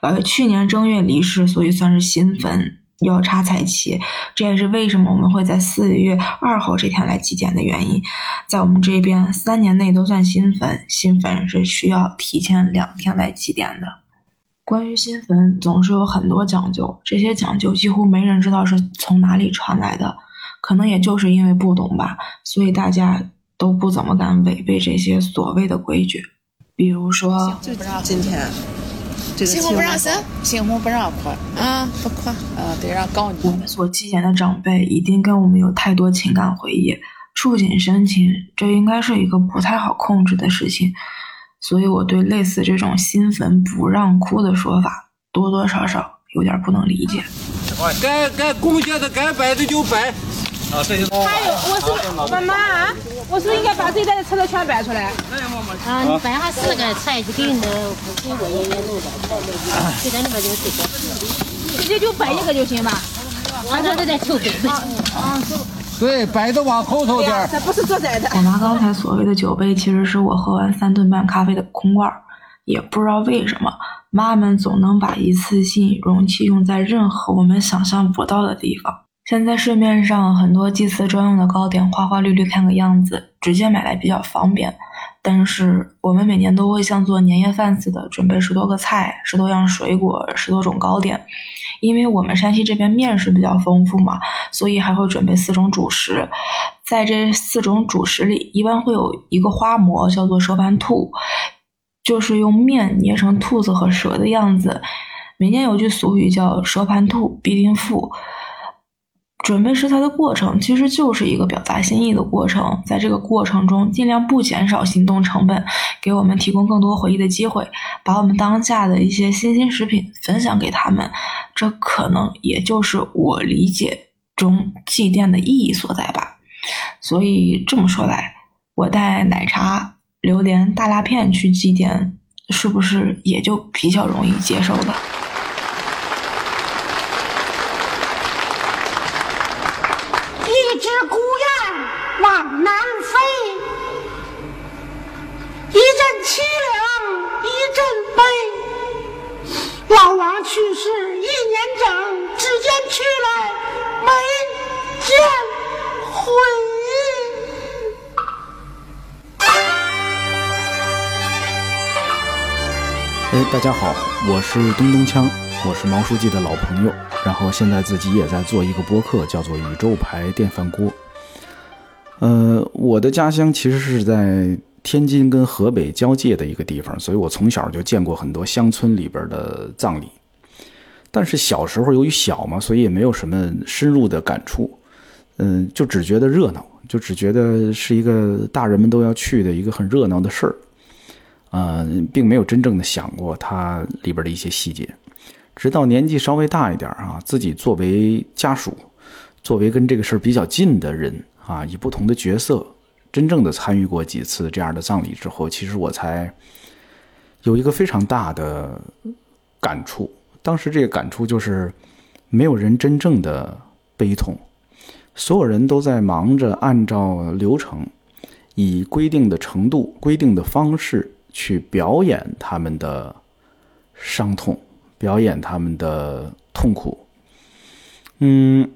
老爷去年正月离世，所以算是新坟。要插彩旗，这也是为什么我们会在四月二号这天来祭奠的原因。在我们这边，三年内都算新坟，新坟是需要提前两天来祭奠的。关于新坟，总是有很多讲究，这些讲究几乎没人知道是从哪里传来的，可能也就是因为不懂吧，所以大家都不怎么敢违背这些所谓的规矩。比如说，今天。新婚不让生，新婚不让哭啊，不哭啊，得让告你。我们所祭奠的长辈一定跟我们有太多情感回忆，触景生情，这应该是一个不太好控制的事情。所以我对类似这种新坟不让哭的说法，多多少少有点不能理解。该该贡献的该摆的就摆。啊，这就还有，我是妈妈啊，我是不是应该把这一袋的车头全摆出来？啊，你摆下四个菜就给你的，给我爷爷弄的，就在那边就这个，直接就摆一个就行吧。完了再再抽给。啊，对，摆的往后头点。这不是做菜的。我拿刚才所谓的酒杯，其实是我喝完三顿半咖啡的空罐儿。也不知道为什么，妈们总能把一次性容器用在任何我们想象不到的地方。现在市面上很多祭祀专用的糕点，花花绿绿看个样子，直接买来比较方便。但是我们每年都会像做年夜饭似的，准备十多个菜、十多样水果、十多种糕点。因为我们山西这边面食比较丰富嘛，所以还会准备四种主食。在这四种主食里，一般会有一个花馍，叫做蛇盘兔，就是用面捏成兔子和蛇的样子。民间有句俗语叫“蛇盘兔必定富”。准备食材的过程其实就是一个表达心意的过程，在这个过程中尽量不减少行动成本，给我们提供更多回忆的机会，把我们当下的一些新鲜食品分享给他们，这可能也就是我理解中祭奠的意义所在吧。所以这么说来，我带奶茶、榴莲、大辣片去祭奠，是不是也就比较容易接受了？一只孤雁往南飞，一阵凄凉一阵悲。老王去世一年整，只见去来没见回。哎，大家好，我是东东锵，我是毛书记的老朋友，然后现在自己也在做一个播客，叫做《宇宙牌电饭锅》。呃，我的家乡其实是在天津跟河北交界的一个地方，所以我从小就见过很多乡村里边的葬礼。但是小时候由于小嘛，所以也没有什么深入的感触，嗯，就只觉得热闹，就只觉得是一个大人们都要去的一个很热闹的事儿。呃，并没有真正的想过它里边的一些细节，直到年纪稍微大一点啊，自己作为家属，作为跟这个事儿比较近的人啊，以不同的角色，真正的参与过几次这样的葬礼之后，其实我才有一个非常大的感触。当时这个感触就是，没有人真正的悲痛，所有人都在忙着按照流程，以规定的程度、规定的方式。去表演他们的伤痛，表演他们的痛苦。嗯，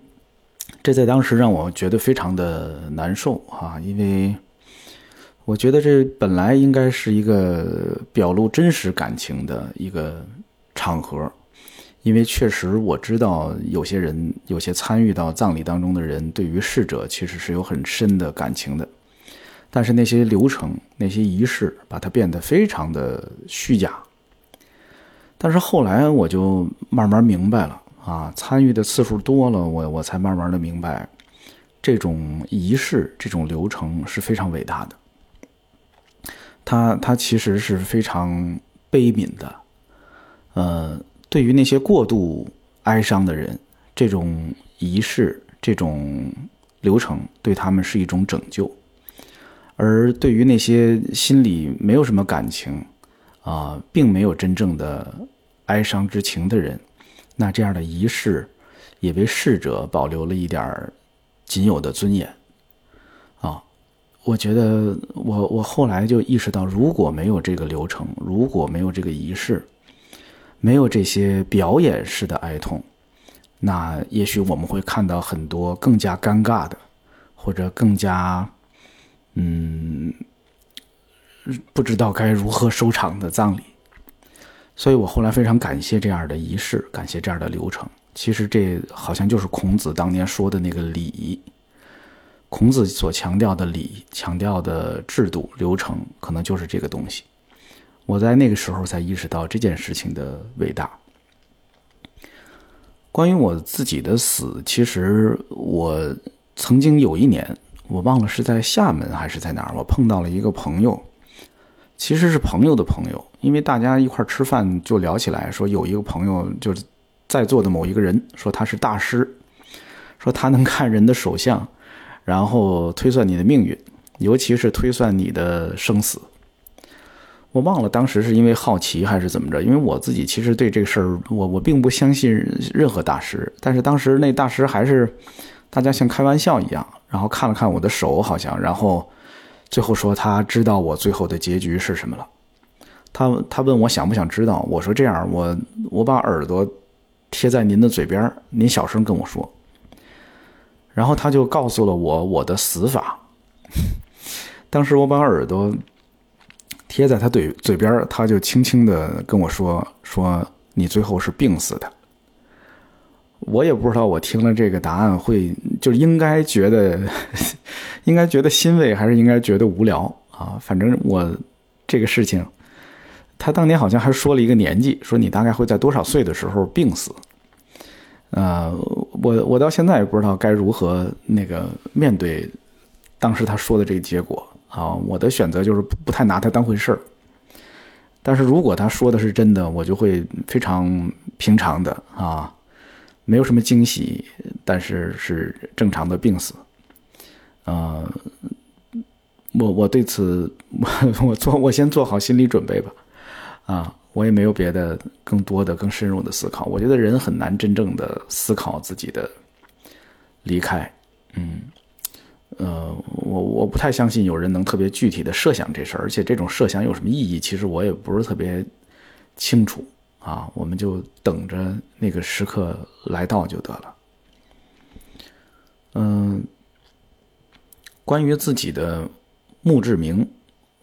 这在当时让我觉得非常的难受啊，因为我觉得这本来应该是一个表露真实感情的一个场合，因为确实我知道有些人，有些参与到葬礼当中的人，对于逝者其实是有很深的感情的。但是那些流程、那些仪式，把它变得非常的虚假。但是后来我就慢慢明白了啊，参与的次数多了，我我才慢慢的明白，这种仪式、这种流程是非常伟大的。它它其实是非常悲悯的。呃，对于那些过度哀伤的人，这种仪式、这种流程对他们是一种拯救。而对于那些心里没有什么感情，啊，并没有真正的哀伤之情的人，那这样的仪式也为逝者保留了一点仅有的尊严。啊，我觉得我我后来就意识到，如果没有这个流程，如果没有这个仪式，没有这些表演式的哀痛，那也许我们会看到很多更加尴尬的，或者更加。嗯，不知道该如何收场的葬礼，所以我后来非常感谢这样的仪式，感谢这样的流程。其实这好像就是孔子当年说的那个礼，孔子所强调的礼，强调的制度流程，可能就是这个东西。我在那个时候才意识到这件事情的伟大。关于我自己的死，其实我曾经有一年。我忘了是在厦门还是在哪儿，我碰到了一个朋友，其实是朋友的朋友，因为大家一块吃饭就聊起来，说有一个朋友就是在座的某一个人，说他是大师，说他能看人的手相，然后推算你的命运，尤其是推算你的生死。我忘了当时是因为好奇还是怎么着，因为我自己其实对这个事儿，我我并不相信任何大师，但是当时那大师还是大家像开玩笑一样。然后看了看我的手，好像，然后最后说他知道我最后的结局是什么了。他他问我想不想知道，我说这样，我我把耳朵贴在您的嘴边，您小声跟我说。然后他就告诉了我我的死法。*laughs* 当时我把耳朵贴在他嘴嘴边，他就轻轻的跟我说说你最后是病死的。我也不知道，我听了这个答案会就应该觉得，*laughs* 应该觉得欣慰，还是应该觉得无聊啊？反正我这个事情，他当年好像还说了一个年纪，说你大概会在多少岁的时候病死。呃，我我到现在也不知道该如何那个面对当时他说的这个结果啊。我的选择就是不太拿他当回事儿。但是如果他说的是真的，我就会非常平常的啊，没有什么惊喜，但是是正常的病死。啊，我我对此我 *laughs* 我做我先做好心理准备吧。啊，我也没有别的更多的更深入的思考。我觉得人很难真正的思考自己的离开。嗯，呃，我我不太相信有人能特别具体的设想这事，而且这种设想有什么意义，其实我也不是特别清楚。啊，我们就等着那个时刻来到就得了。嗯，关于自己的墓志铭。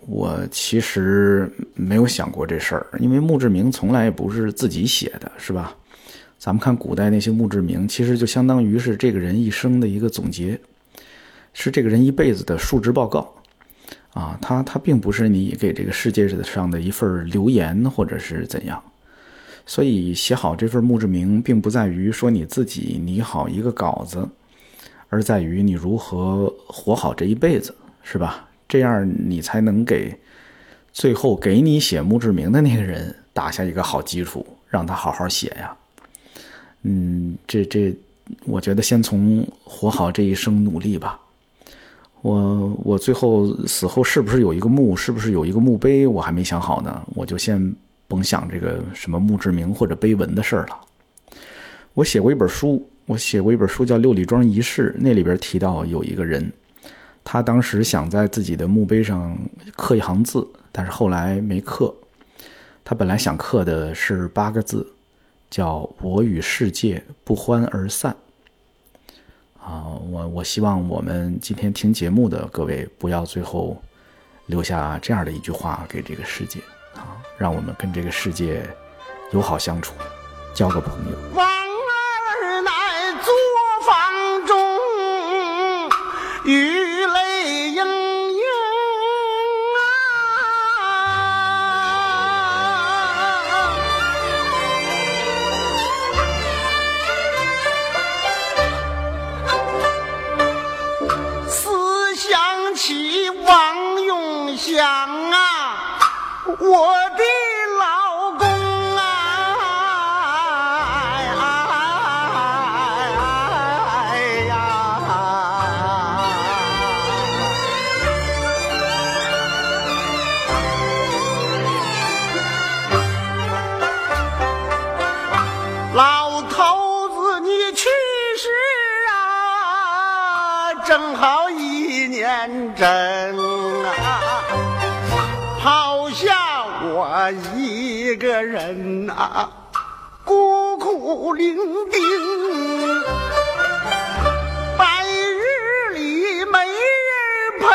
我其实没有想过这事儿，因为墓志铭从来也不是自己写的，是吧？咱们看古代那些墓志铭，其实就相当于是这个人一生的一个总结，是这个人一辈子的述职报告啊。他他并不是你给这个世界上的一份留言，或者是怎样。所以写好这份墓志铭，并不在于说你自己拟好一个稿子，而在于你如何活好这一辈子，是吧？这样你才能给最后给你写墓志铭的那个人打下一个好基础，让他好好写呀。嗯，这这，我觉得先从活好这一生努力吧。我我最后死后是不是有一个墓，是不是有一个墓碑，我还没想好呢。我就先甭想这个什么墓志铭或者碑文的事儿了。我写过一本书，我写过一本书叫《六里庄遗事》，那里边提到有一个人。他当时想在自己的墓碑上刻一行字，但是后来没刻。他本来想刻的是八个字，叫“我与世界不欢而散”。啊，我我希望我们今天听节目的各位不要最后留下这样的一句话给这个世界啊，让我们跟这个世界友好相处，交个朋友。王二奶作坊中与。我的老公啊，哎呀！老头子，你去世啊，正好一年整我一个人呐，孤苦伶仃，白日里没人陪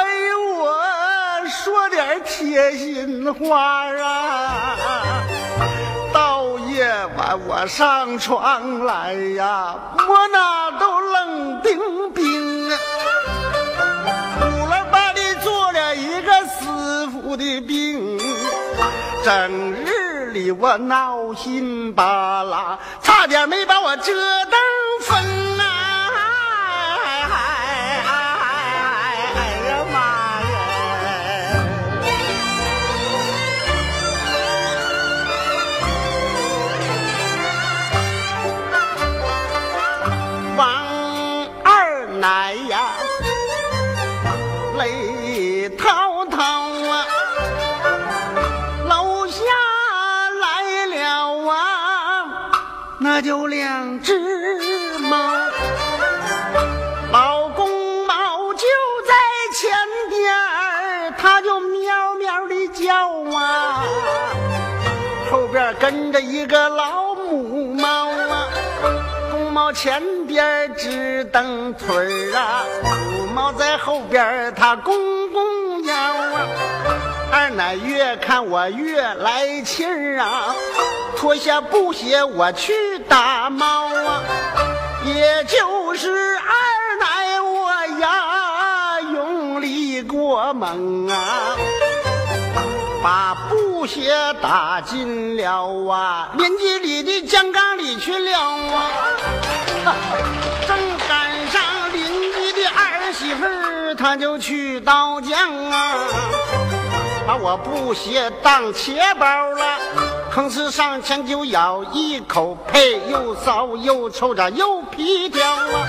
我说点贴心话啊，到夜晚我上床来呀，我那都冷冰冰，苦了吧的做了一个死妇的病。整日里我闹心巴拉，差点没把我折腾边跟着一个老母猫啊，公猫前边直蹬腿啊，母猫在后边它公公腰啊。二奶越看我越来气儿啊，脱下布鞋我去打猫啊，也就是二奶我呀用力过猛啊，把布鞋打进了啊邻居里的江缸里去了啊。正赶上邻居的儿媳妇儿，她就去到江啊，把我布鞋当钱包了，吭哧上前就咬一口，呸，又骚又臭，这又皮条啊，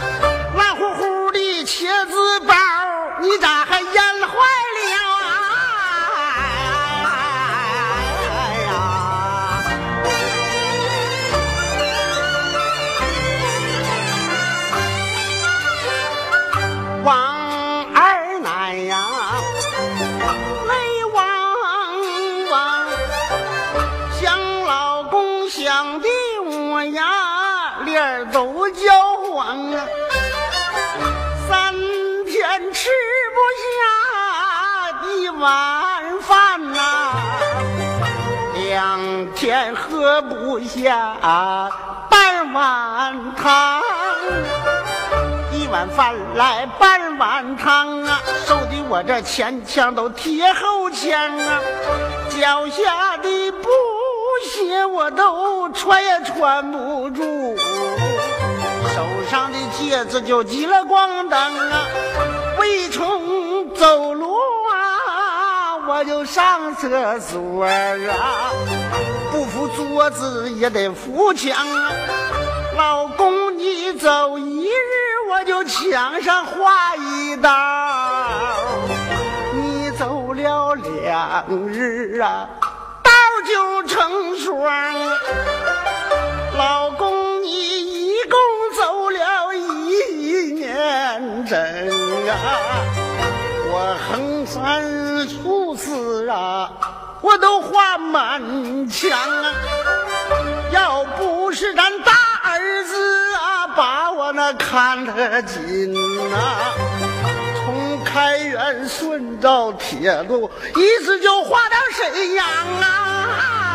烂乎乎的茄子包，你咋还腌坏焦黄啊，三天吃不下一碗饭呐、两天喝不下半碗汤。一碗饭来半碗汤啊，瘦的我这前腔都贴后腔啊，脚下的布鞋我都穿也穿不住，手上的戒指就急了咣当啊，为从走路啊，我就上厕所啊，不扶桌子也得扶墙啊。老公，你走一日，我就墙上画一道；你走了两日啊，道就成双。老公，啊，我横三竖四啊，我都画满墙啊。要不是咱大儿子啊，把我那看得紧呐、从开元顺到铁路，一直就画到沈阳啊！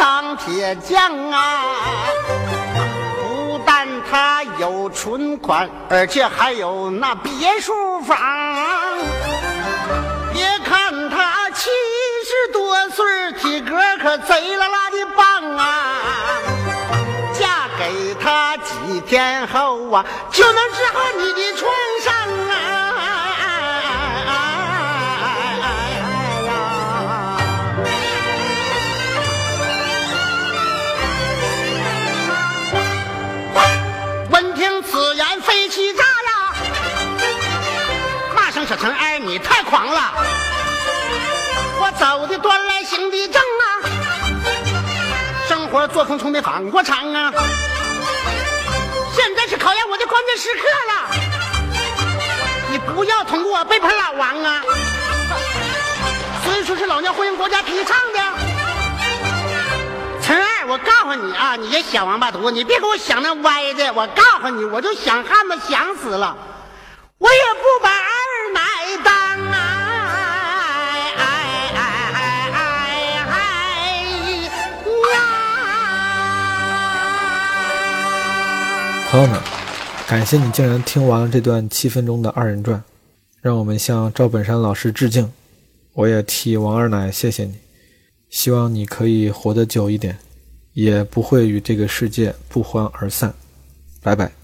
张铁匠啊，不但他有存款，而且还有那别墅房。别看他七十多岁，体格可贼拉拉的棒啊！嫁给他几天后啊，就能治好你的创伤听此言，飞起炸呀！骂声小陈二，你太狂了！我走的端来行的正啊，生活作风从没反过常啊！现在是考验我的关键时刻了，你不要通过背叛老王啊！虽说是老娘欢迎国家提倡的。陈二，我告诉你啊，你这小王八犊，你别给我想那歪的。我告诉你，我就想汉子想死了，我也不把二奶当啊！朋友们，感谢你竟然听完了这段七分钟的二人转，让我们向赵本山老师致敬。我也替王二奶谢谢你，希望你可以活得久一点，也不会与这个世界不欢而散。拜拜。